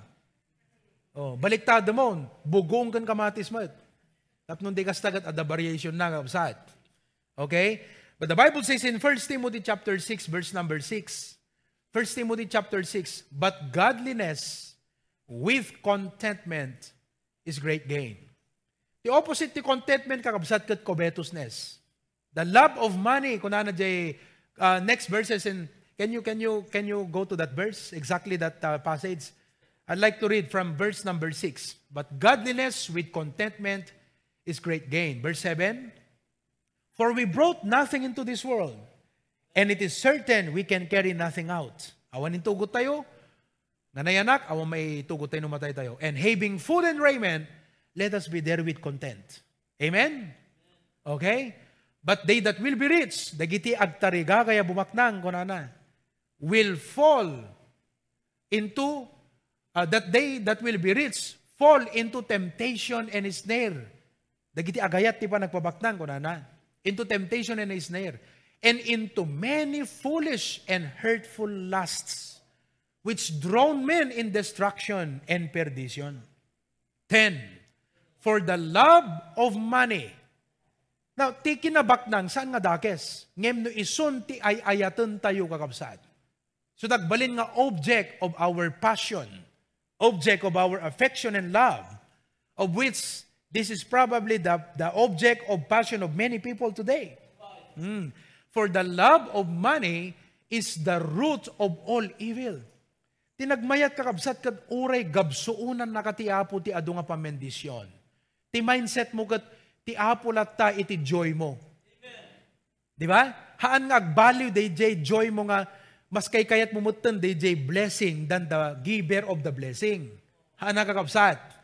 Oh, baliktad mo, bugoong kan kamatis mo. Tapnon di kastagat at the variation na kakabsat. Okay? But the Bible says in 1 Timothy chapter 6 verse number 6, 1 Timothy chapter 6, but godliness with contentment is great gain. The opposite to contentment kakabsat kat covetousness. The love of money kunana jay uh, next verses in can you can you can you go to that verse exactly that uh, passage I'd like to read from verse number 6 but godliness with contentment is great gain verse 7 For we brought nothing into this world, and it is certain we can carry nothing out. Awan tugot tayo, Nga nayanak, awa may tugot tayo numatay tayo. And having food and raiment, let us be therewith content. Amen? Okay? But they that will be rich, dagiti agtariga kaya bumaknang kunana, will fall into, uh, that they that will be rich, fall into temptation and snare. Dagiti agayat ti pa nagpabaknang kunana, into temptation and snare, and into many foolish and hurtful lusts, which drown men in destruction and perdition. 10. For the love of money, Now, ti kinabak nang saan nga dakes? Ngem no isun ti ay ayaten tayo kakabsat. So dagbalin nga object of our passion, object of our affection and love, of which this is probably the, the object of passion of many people today. Mm. For the love of money is the root of all evil. Tinagmayat kakabsat kat uray gabsuunan nakatiapo ti adu nga pamendisyon. Ti mindset mo kat ti apo ta iti joy mo. Di ba? Haan nga value DJ joy mo nga mas kay kayat mumutan DJ blessing than the giver of the blessing. Haan nga kakabsat.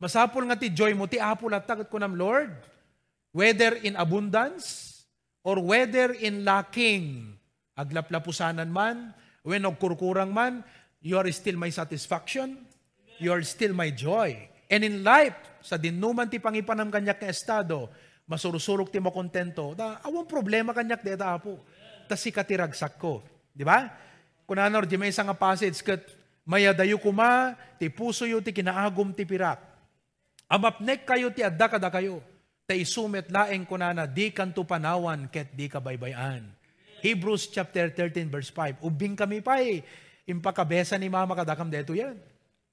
Masapol nga ti joy mo ti apo ta ko nam Lord. Whether in abundance or whether in lacking. Aglaplapusanan man, when kurkurang man, you are still my satisfaction. You are still my joy. And in life, sa dinuman ti pangipanam kanyak nga estado, masurusurok ti mo kontento, da, awang problema kanyak deta apo. Ta si katiragsak ko. Di ba? Kunanor, di may isang passage kat, mayadayo kuma, ti puso yu ti kinaagom ti pirak. Amapnek kayo ti adda kada kayo. Ta isumet laeng kunana, di kanto panawan ket di kabaybayan. Hebrews chapter 13 verse 5. Ubing kami pa eh. Impakabesa ni mama kadakam deto yan.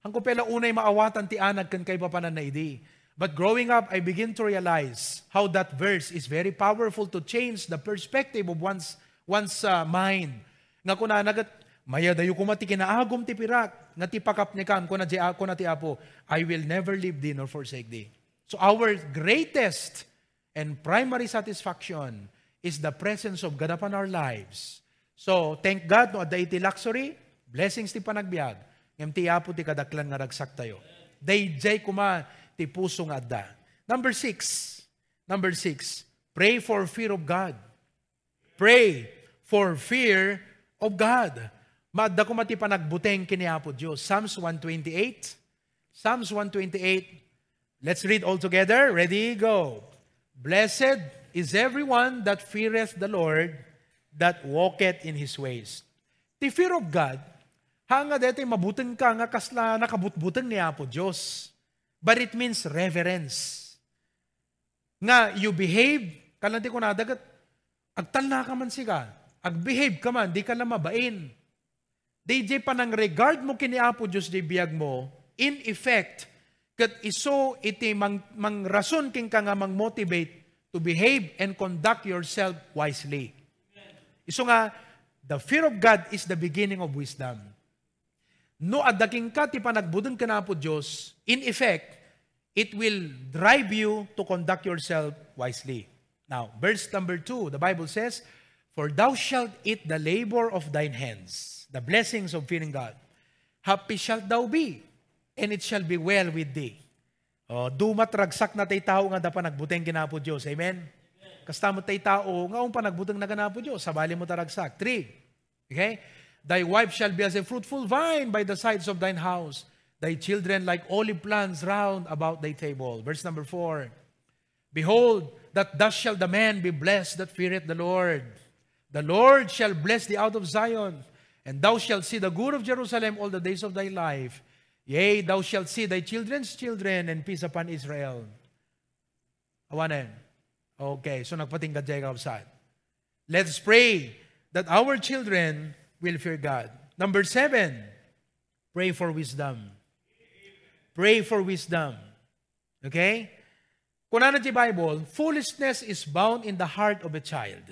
Ang kupela unay maawatan ti anag kan kay papanan na idi. But growing up, I begin to realize how that verse is very powerful to change the perspective of one's, one's uh, mind. Nga kuna nagat, maya dayo kumati kinaagom ti pirak, nga ti pakap ni kam, kuna di ako na ti apo, I will never leave thee nor forsake thee. So our greatest and primary satisfaction is the presence of God upon our lives. So, thank God no, at iti luxury, blessings ti panagbiag. Ngem ti apo ti kadaklan nga ragsak tayo. Dayjay kuma ti puso nga adda. Number six. Number six. Pray for fear of God. Pray for fear of God. Madda ko mati panagbuteng kini Apo Dios. Psalms 128. Psalms 128. Let's read all together. Ready? Go. Blessed is everyone that feareth the Lord, that walketh in His ways. The fear of God Hanga dito mabuting ka nga kasla nakabutbutan niya po Diyos. But it means reverence. Nga you behave, kalanti ko nadagat, agtala ka man siga, agbehave ka man, di ka na mabain. DJ pa nang regard mo kini Apo Diyos di biyag mo, in effect, kat iso iti mang, mang rason king ka nga mang motivate to behave and conduct yourself wisely. Iso nga, the fear of God is the beginning of wisdom. No adaking ka ti panagbudon ka na po Diyos, in effect, it will drive you to conduct yourself wisely. Now, verse number two, the Bible says, For thou shalt eat the labor of thine hands, the blessings of fearing God. Happy shalt thou be, and it shall be well with thee. Oh, dumat ragsak na tay tao nga da panagbuteng kinapo Diyos. Amen? Kasta mo tay tao, nga ang panagbuteng na kanapo Diyos, sabali mo taragsak. Three. Okay? Thy wife shall be as a fruitful vine by the sides of thine house, thy children like olive plants round about thy table. Verse number four. Behold, that thus shall the man be blessed that feareth the Lord. The Lord shall bless thee out of Zion, and thou shalt see the good of Jerusalem all the days of thy life. Yea, thou shalt see thy children's children, and peace upon Israel. Awanen. Okay, so nagpatingkad dyan ka Let's pray that our children will fear God. Number seven, pray for wisdom. Pray for wisdom. Okay? Kung ano ti Bible, foolishness is bound in the heart of a child.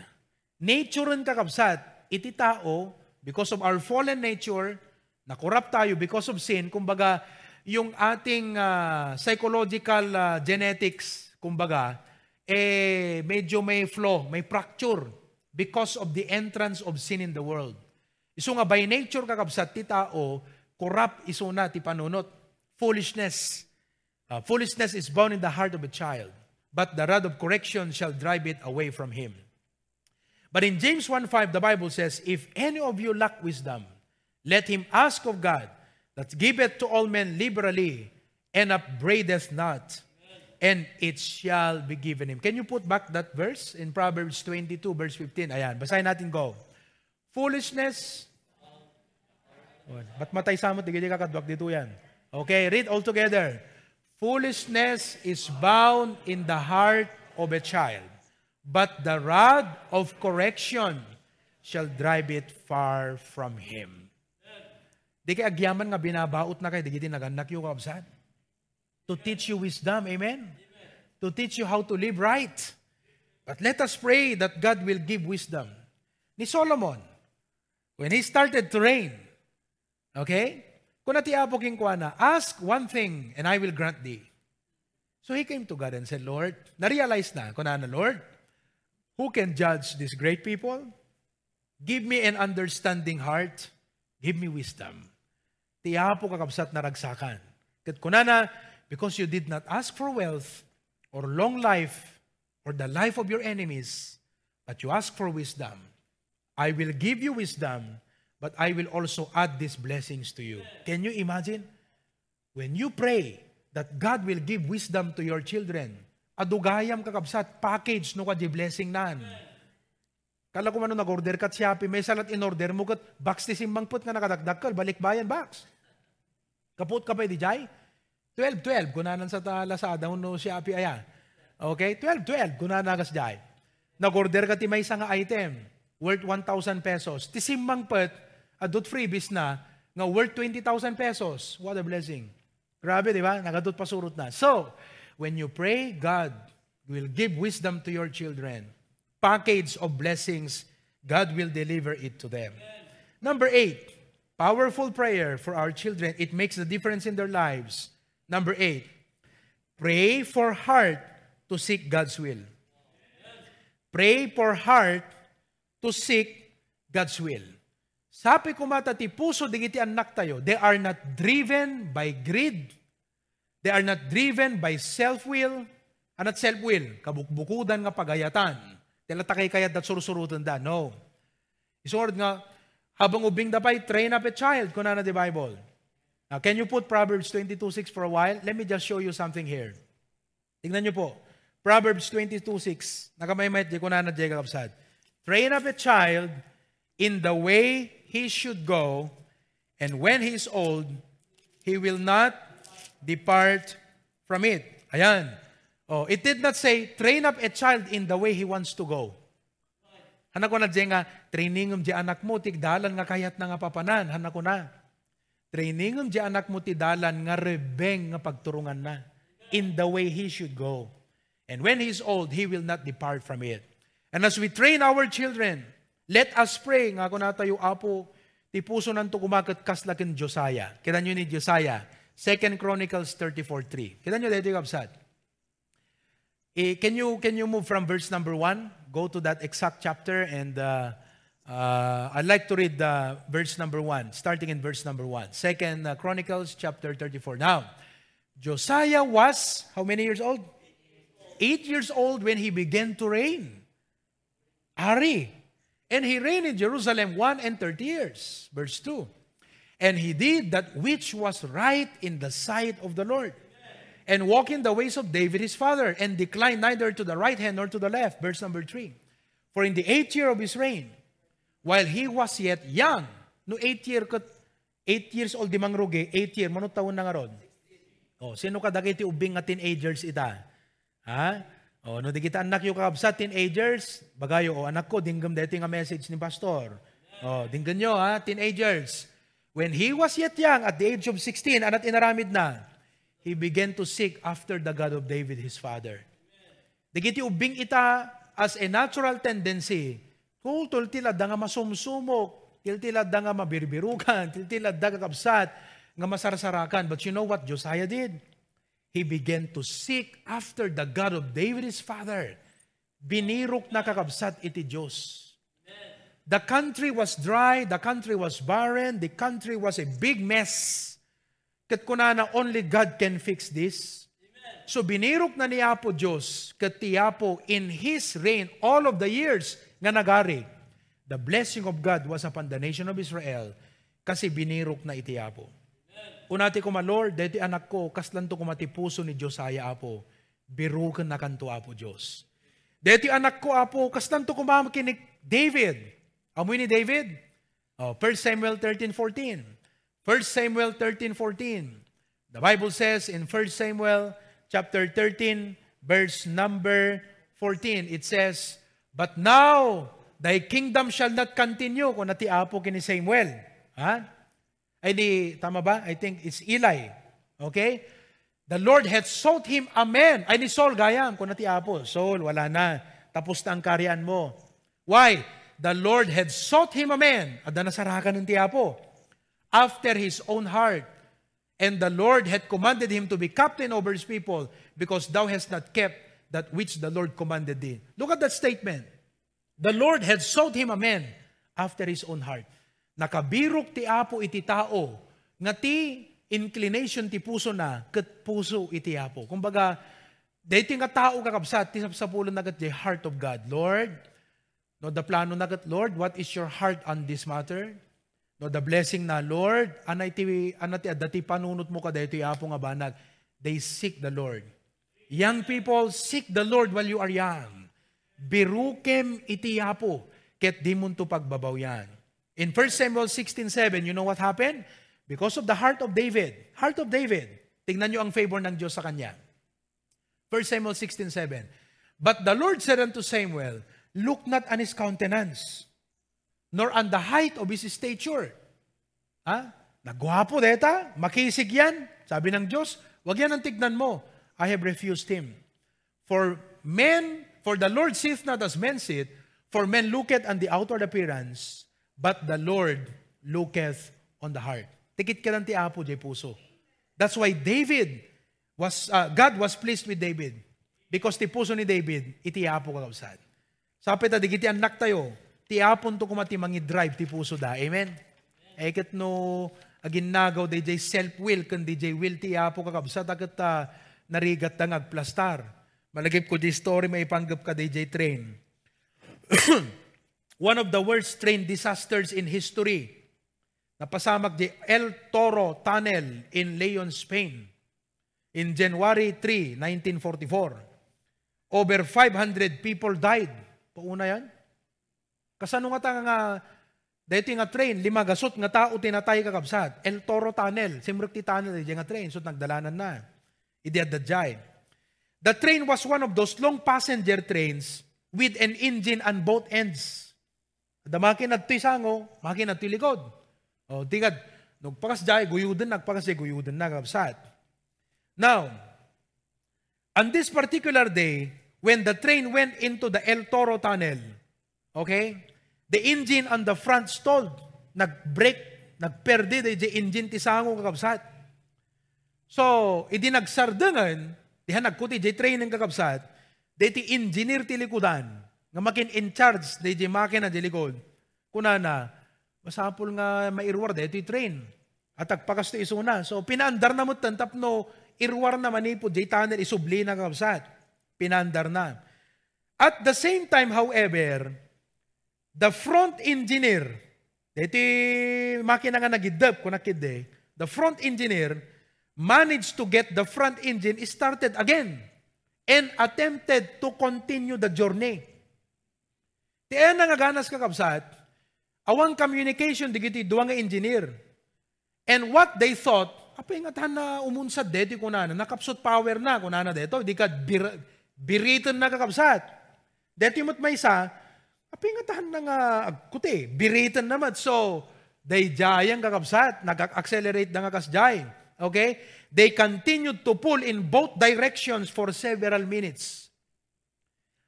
Nature ang kakabsat, iti tao, because of our fallen nature, na-corrupt tayo because of sin, kumbaga, yung ating uh, psychological uh, genetics, kumbaga, eh, medyo may flaw, may fracture because of the entrance of sin in the world. Iso nga by nature kakabsat ti tao, corrupt isuna ti panunot. Foolishness. Uh, foolishness is bound in the heart of a child, but the rod of correction shall drive it away from him. But in James 1.5, the Bible says, If any of you lack wisdom, let him ask of God, that giveth to all men liberally, and upbraideth not, and it shall be given him. Can you put back that verse in Proverbs 22, verse 15? Ayan, basahin natin go. Foolishness. Ba't matay sa mo? Tigil ka dito yan. Okay, read all together. Foolishness is bound in the heart of a child, but the rod of correction shall drive it far from him. Di kay agyaman nga binabaot na kay, di kiti naganak yung kabsat to teach you wisdom. Amen? To teach you how to live right. But let us pray that God will give wisdom. Ni Solomon, when he started to reign, okay? Kung natiapo king kuana, ask one thing and I will grant thee. So he came to God and said, Lord, na-realize na, kung na, Lord, who can judge these great people? Give me an understanding heart. Give me wisdom. Tiyapo kakabsat na ragsakan. Kat kunana, because you did not ask for wealth or long life or the life of your enemies, but you ask for wisdom. I will give you wisdom, but I will also add these blessings to you. Can you imagine? When you pray that God will give wisdom to your children, adugayam kakabsat, package no ka di blessing nan. Kala ko man nag-order kat Shopee, may salat in-order mo kat box ti simbang put nga nakadagdag ka, balik bayan box. Kaput ka pa di jay? 12, 12. Kunanan sa ta Lazada, no si Api aya. Okay? 12, 12. Kunanan kas jay. Nag-order ka ti may isang item worth 1,000 pesos. Ti simbang pet, adot freebies na, nga worth 20,000 pesos. What a blessing. Grabe, di ba? Nagadot pasurot na. So, when you pray, God will give wisdom to your children. Package of blessings, God will deliver it to them. Number eight, powerful prayer for our children. It makes a difference in their lives. Number eight, pray for heart to seek God's will. Pray for heart to seek God's will. Sabi ko mata ti puso digiti anak tayo, they are not driven by greed. They are not driven by self-will. Anat self-will, kabukbukudan nga pagayatan. Tila takay kayat dat surusurutan da. No. Isurod nga, habang ubing dapay, train up a child, kuna na the Bible. Now, can you put Proverbs 22.6 for a while? Let me just show you something here. Tingnan niyo po. Proverbs 22.6. Nakamay-mayat di ko na nadya kapsad. Train up a child in the way he should go, and when he is old, he will not depart from it. Ayan. Oh, it did not say, train up a child in the way he wants to go. Hanak ko na dyan nga, trainingum di anak mo, tigdalan nga kayat na nga papanan. Hanak ko na. Trainingum di anak mo ti dalan nga rebeng nga pagturungan na in the way he should go. And when he's old, he will not depart from it. And as we train our children, let us pray nga kung natayo apo ti puso nanto kumakat kaslakin Josiah. Kita nyo ni Josiah. 2 Chronicles 34.3. Kita nyo dito kapsat. Eh, can you can you move from verse number 1? Go to that exact chapter and uh, Uh, I'd like to read the verse number one, starting in verse number one. Second uh, Chronicles chapter 34. Now, Josiah was how many years old? Eight years old when he began to reign. Ari. And he reigned in Jerusalem one and thirty years. Verse 2. And he did that which was right in the sight of the Lord. And walked in the ways of David his father, and declined neither to the right hand nor to the left. Verse number 3. For in the eighth year of his reign, while he was yet young. No 8 year ko 8 years old di mangrugi, 8 year mano taon na. Oh, sino ka dagiti ubing nga teenagers ita? Ha? Oh, no di kita anak yo kabsa teenagers, bagayo oh anak ko dinggam deti nga message ni pastor. Oh, dinggan nyo ha, teenagers. When he was yet young, at the age of 16, anat inaramid na, he began to seek after the God of David, his father. Digiti ubing ita as a natural tendency, kung tultilad da nga masumsumok, tiltilad da nga mabirbirukan, [LAUGHS] tiltilad da kakabsat, nga masarsarakan. But you know what Josiah did? He began to seek after the God of David his father. Binirok na kakabsat iti Diyos. The country was dry, the country was barren, the country was a big mess. Kat kuna na only God can fix this. So binirok na ni Apo Diyos kat ti Apo in His reign all of the years nga nagari. The blessing of God was upon the nation of Israel kasi binirok na iti Apo. Unati ko ma, Lord, deti anak ko, kaslan to kumati puso ni Josiah Apo. Birukan na kanto Apo Diyos. Deti anak ko Apo, kaslan to kumamakinig David. Amoy ni David? Oh, 1 Samuel 13:14. 1 Samuel 13:14. The Bible says in 1 Samuel chapter 13 verse number 14 it says, "But now thy kingdom shall not continue." Kung nati apo kini Samuel. Ha? Ay di, tama ba? I think it's Eli. Okay? The Lord had sought him, amen. Ay ni Saul, gayam, kung nati apo. Saul, wala na. Tapos na ang karyan mo. Why? The Lord had sought him a man, at nasarakan ng tiyapo, after his own heart. And the Lord had commanded him to be captain over his people, because thou hast not kept that which the Lord commanded thee. Look at that statement. The Lord had sought him a man after his own heart. Nakabirok ti apo iti tao, nga ti inclination ti puso na, kat puso iti apo. Kumbaga, dating nga tao kakabsat, ti sa pulo na the heart of God. Lord, No, the plano na Lord, what is your heart on this matter? No, the blessing na, Lord, anay ti, anati, dati panunot mo ka dito apo nga banag. They seek the Lord. Young people, seek the Lord while you are young. Birukem iti apo, ket di mo pagbabaw yan. In 1 Samuel 16.7, you know what happened? Because of the heart of David. Heart of David. Tingnan nyo ang favor ng Diyos sa kanya. 1 Samuel 16.7 But the Lord said unto Samuel, Look not on his countenance, nor on the height of his stature. Ha? Nagwapo deta, makisig yan. Sabi ng Diyos, wag yan ang tignan mo. I have refused him. For men, for the Lord seeth not as men sit, for men looketh on the outward appearance, but the Lord looketh on the heart. Tikit ka lang ti Apo, jay puso. That's why David was, uh, God was pleased with David. Because ti puso ni David, iti Apo kakabsad. Sapit ta digiti anak tayo, ti apon to kumati mangi drive ti puso da. Amen. Eket no agin nagaw DJ self-will kan DJ will ti apo kakabsat agat ta narigat ta agplastar. Malagip ko di story may ipanggap ka DJ train. [CLEARS THROAT] One of the worst train disasters in history. Napasamak di El Toro Tunnel in Leon, Spain. In January 3, 1944. Over 500 people died Pauna yan. Kasano nga ta nga dito nga train, lima gasot nga tao tinatay kakabsat. El Toro Tunnel, simruk ti tunnel, di nga train, so nagdalanan na. Idi adadjay. The train was one of those long passenger trains with an engine on both ends. Da makin at sango, makin at likod. O, tingad, nagpakas jay, guyuden, nagpakas jay, guyuden na kabsat. Now, on this particular day, when the train went into the El Toro Tunnel, okay, the engine on the front stalled. Nag-break, nagperde, the engine ti sango kakabsat. So, idi nagsardangan, diha nagkuti, di train ng kakabsat, di ti engineer ti likudan, nga makin in charge, di di makina di likod. Kunana, masapul nga mairwar, di ti train. At agpakas ti isuna. So, pinaandar na mo tantap no, irwar na manipod, di tunnel, isubli na kakabsat pinandar na. At the same time, however, the front engineer, iti makina nga nagidap ko nakide, the front engineer managed to get the front engine started again and attempted to continue the journey. Ti nga nga ganas kakabsat, awang communication digiti duwa nga engineer. And what they thought, apay nga na umunsad deti kunana, nakapsot power na kunana deto, di ka Biriton na kakabsat. Deti mo't may isa, apingatahan na nga agkuti, biriton naman. So, they jayang kakabsat, nag-accelerate na nga kasjay. Okay? They continued to pull in both directions for several minutes.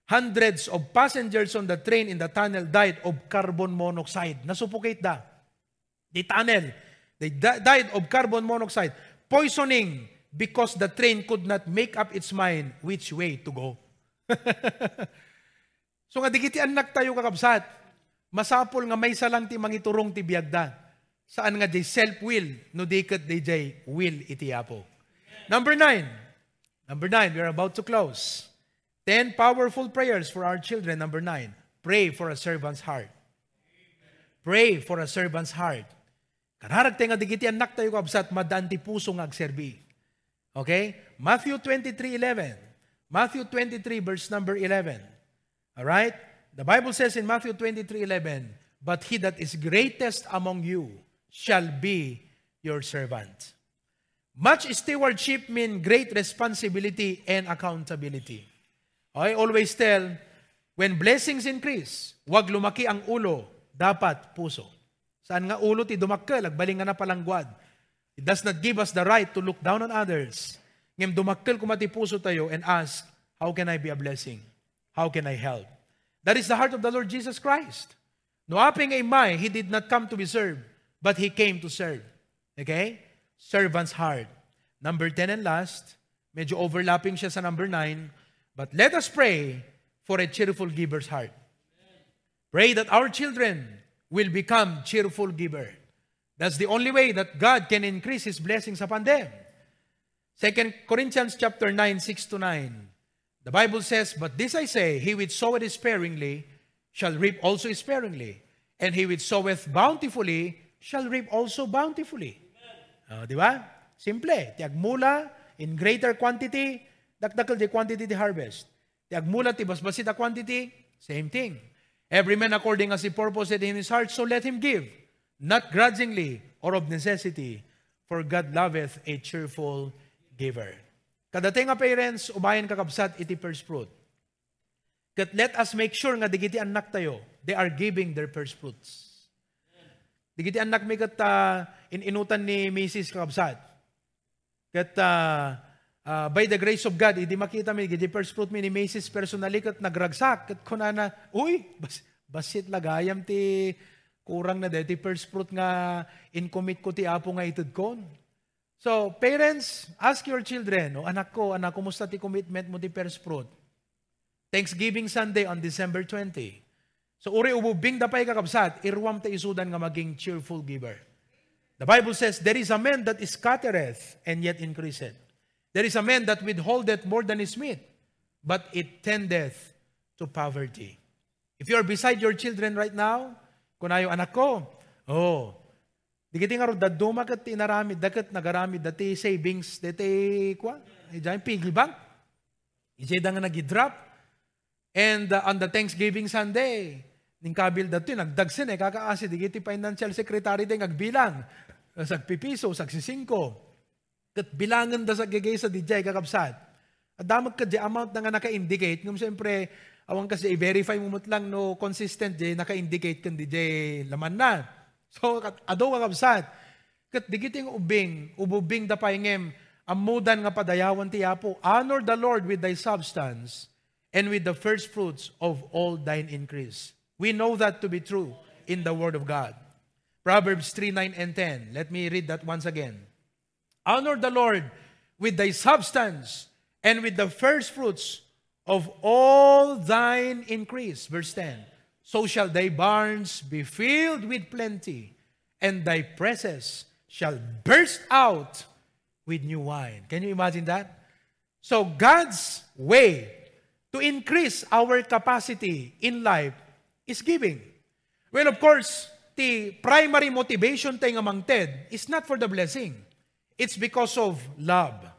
Hundreds of passengers on the train in the tunnel died of carbon monoxide. Nasuffocate da. The tunnel. They died of carbon monoxide. Poisoning because the train could not make up its mind which way to go. [LAUGHS] so nga digiti anak tayo kakabsat. masapol nga may salang ti mangiturong ti biyagda. Saan nga di self-will, no dikat di jay will iti apo. Number nine. Number nine, we are about to close. Ten powerful prayers for our children. Number nine, pray for a servant's heart. Pray for a servant's heart. Kanarag tayo nga digiti anak tayo kabsat madanti puso nga agserbi. Okay? Matthew 23:11. Matthew 23 verse number 11. All right? The Bible says in Matthew 23:11, "But he that is greatest among you shall be your servant." Much stewardship mean great responsibility and accountability. I always tell, when blessings increase, wag lumaki ang ulo, dapat puso. Saan nga ulo ti dumakkel, agbaling nga na palangguad. It does not give us the right to look down on others. Ngem dumakkel kumati puso tayo and ask, how can I be a blessing? How can I help? That is the heart of the Lord Jesus Christ. No aping ay may, He did not come to be served, but He came to serve. Okay? servant's heart. Number 10 and last, medyo overlapping siya sa number 9, but let us pray for a cheerful giver's heart. Pray that our children will become cheerful giver. That's the only way that God can increase His blessings upon them. 2 Corinthians chapter 9, 6 to 9. The Bible says, But this I say, he which soweth sparingly shall reap also sparingly, and he which soweth bountifully shall reap also bountifully. Uh, di ba? Simple. Tiag mula in greater quantity, dakdakal di quantity di harvest. Tiag mula ti basbasit quantity, same thing. Every man according as he purposed in his heart, so let him give, not grudgingly or of necessity, for God loveth a cheerful giver. Kadating nga parents, ubayan kakabsat iti first fruit. Kat let us make sure nga digiti anak tayo, they are giving their first fruits. Digiti anak mi kat uh, ininutan ni Mrs. Kakabsat. Kat uh, uh, by the grace of God, hindi makita mi, digiti first fruit mi ni Mrs. personally kat nagragsak. Kat kunana, uy, bas, basit lagayam ti kurang na deti first fruit nga in commit ko ti apo nga itud kon. So, parents, ask your children, o anak ko, anak, kumusta ti commitment mo ti first fruit? Thanksgiving Sunday on December 20. So uri ububing dapay kakabsat, irwam ta isudan nga maging cheerful giver. The Bible says, There is a man that scattereth and yet increaseth. There is a man that withholdeth more than his meat, but it tendeth to poverty. If you are beside your children right now, kung ayo anak ko, oh, di kiti nga ro daduma kat tinarami, dakat nagarami, dati savings, dati kwa, ijayin piggy bank. Ijay da nga nag-drop. And uh, on the Thanksgiving Sunday, ning kabil dati nagdagsin eh kakaasi digiti financial secretary din agbilang sag pipiso sag sisingko ket bilangan da sa gigay sa DJ kakabsat adamag ka di amount na nga naka-indicate ngum siyempre awang kasi i-verify mo lang no consistent di naka-indicate kan DJ laman na so ado kakabsat ket digiti ng ubing ububing da paingem amudan nga padayawan ti Apo honor the Lord with thy substance and with the first fruits of all thine increase We know that to be true in the Word of God. Proverbs 3, 9, and 10. Let me read that once again. Honor the Lord with thy substance and with the first fruits of all thine increase. Verse 10. So shall thy barns be filled with plenty, and thy presses shall burst out with new wine. Can you imagine that? So God's way to increase our capacity in life is giving. Well, of course, the primary motivation tayo among TED is not for the blessing. It's because of love.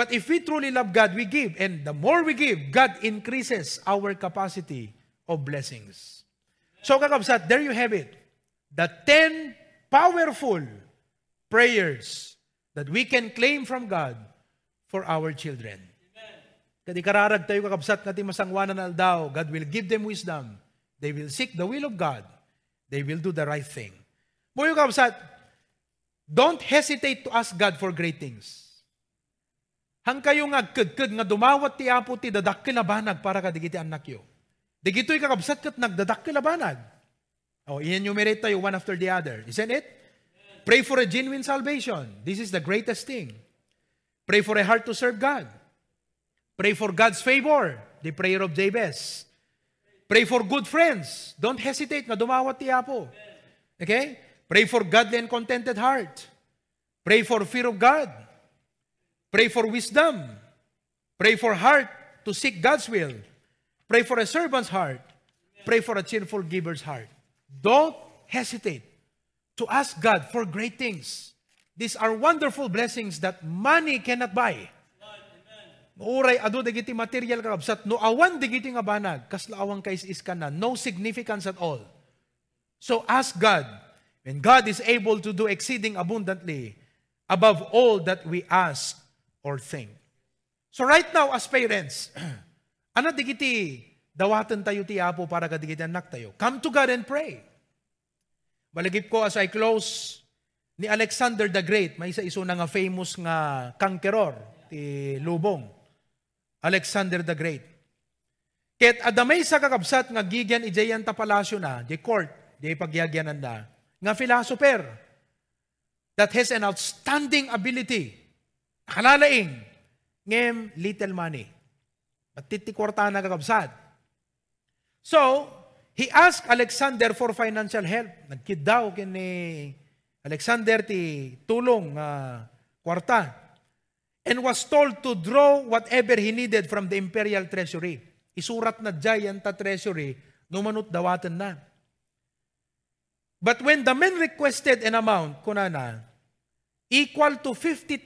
But if we truly love God, we give. And the more we give, God increases our capacity of blessings. So, kakabsat, there you have it. The 10 powerful prayers that we can claim from God for our children. Kadi kararag tayo kakabsat natin masangwanan na aldaw, God will give them wisdom. They will seek the will of God. They will do the right thing. Muyo kakabsat, don't hesitate to ask God for great things. Hang kayo nga kagkag nga dumawat ti apo ti dadakil na banag para ka digiti anak yo. Digito'y kakabsat kat nagdadakil na banag. Oh, enumerate tayo one after the other. Isn't it? Pray for a genuine salvation. This is the greatest thing. Pray for a heart to serve God. Pray for God's favor, the prayer of Jabez. Pray for good friends. Don't hesitate na dumawat ti Apo. Okay? Pray for godly and contented heart. Pray for fear of God. Pray for wisdom. Pray for heart to seek God's will. Pray for a servant's heart. Pray for a cheerful giver's heart. Don't hesitate to ask God for great things. These are wonderful blessings that money cannot buy. Uray ado dagiti material karabsat no awan dagiti nga banag kasla awang kais is ka na no significance at all. So ask God and God is able to do exceeding abundantly above all that we ask or think. So right now as parents, [CLEARS THROAT] ano digiti dawatan tayo ti Apo para kadigiti anak tayo? Come to God and pray. Balagip ko as I close ni Alexander the Great, may isa iso nga famous nga conqueror ti Lubong. Alexander the Great. Ket adamay sa kakabsat nga gigyan ijayan ta palasyo na, di court, di pagyagyanan na, nga philosopher that has an outstanding ability, kalalaing, ngem little money. At titikwarta na kakabsat. So, he asked Alexander for financial help. Nagkid daw kini Alexander ti tulong nga kwarta and was told to draw whatever he needed from the imperial treasury. Isurat na giant ta treasury, numanot dawatan na. But when the men requested an amount, kunana, equal to $50,000,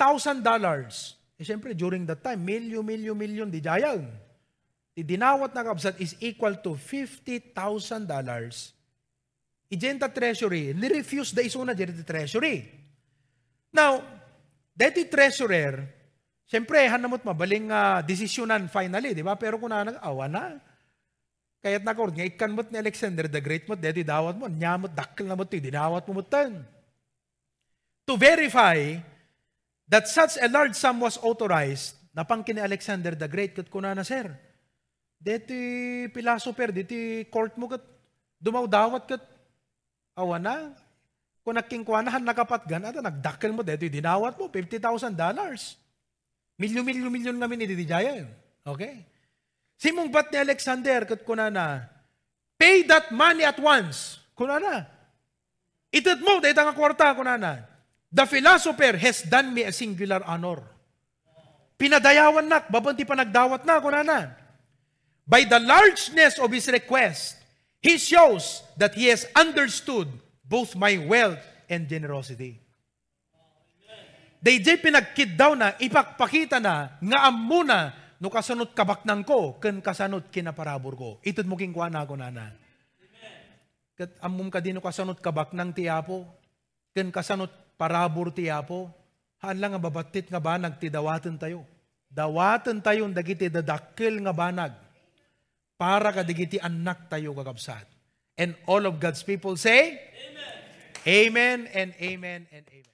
eh siyempre during that time, milyo, milyo, milyon, di jayan. Di dinawat na kabsat is equal to $50,000. Ijenta treasury, ni-refuse da isuna dito treasury. Now, dati treasurer, Siyempre, hanamot mabaling uh, desisyonan finally, di ba? Pero kung na awa na, kaya't nakord, nga ikan mo't ni Alexander the Great mo, dedi dawat mo, nyamot, dakil na mo, ti, dinawat mo mutan. To verify that such a large sum was authorized, napangkin ni Alexander the Great, kat kuna na, sir, deti philosopher, deti court mo, kat dumaw dawat, kat awa na, kung nakingkwanahan nakapatgan, at nagdakil mo, deti dinawat mo, $50,000. Milyon-milyon-milyon kami ni Didijayan. Okay? Simong bat ni Alexander, kat kuna na, pay that money at once. Kuna na. Itat mo, dahil nga kwarta, kuna na. The philosopher has done me a singular honor. Pinadayawan nak, babanti pa nagdawat na, kuna na. By the largeness of his request, he shows that he has understood both my wealth and generosity. Dayjay pinagkid daw na, ipakpakita na, nga amo na, no kasanot kabaknang ko, ken kasanot kinaparabor ko. Itod mo kingkuha na ako nana. Kat amum ka din no kasanot kabaknang tiyapo, ken kasanot parabor tiyapo, haan lang nga babatit nga banag ti dawatan tayo. Dawatan tayo dagiti dadakkel nga banag para kadigiti anak tayo kagabsat. And all of God's people say, Amen, amen and amen and amen.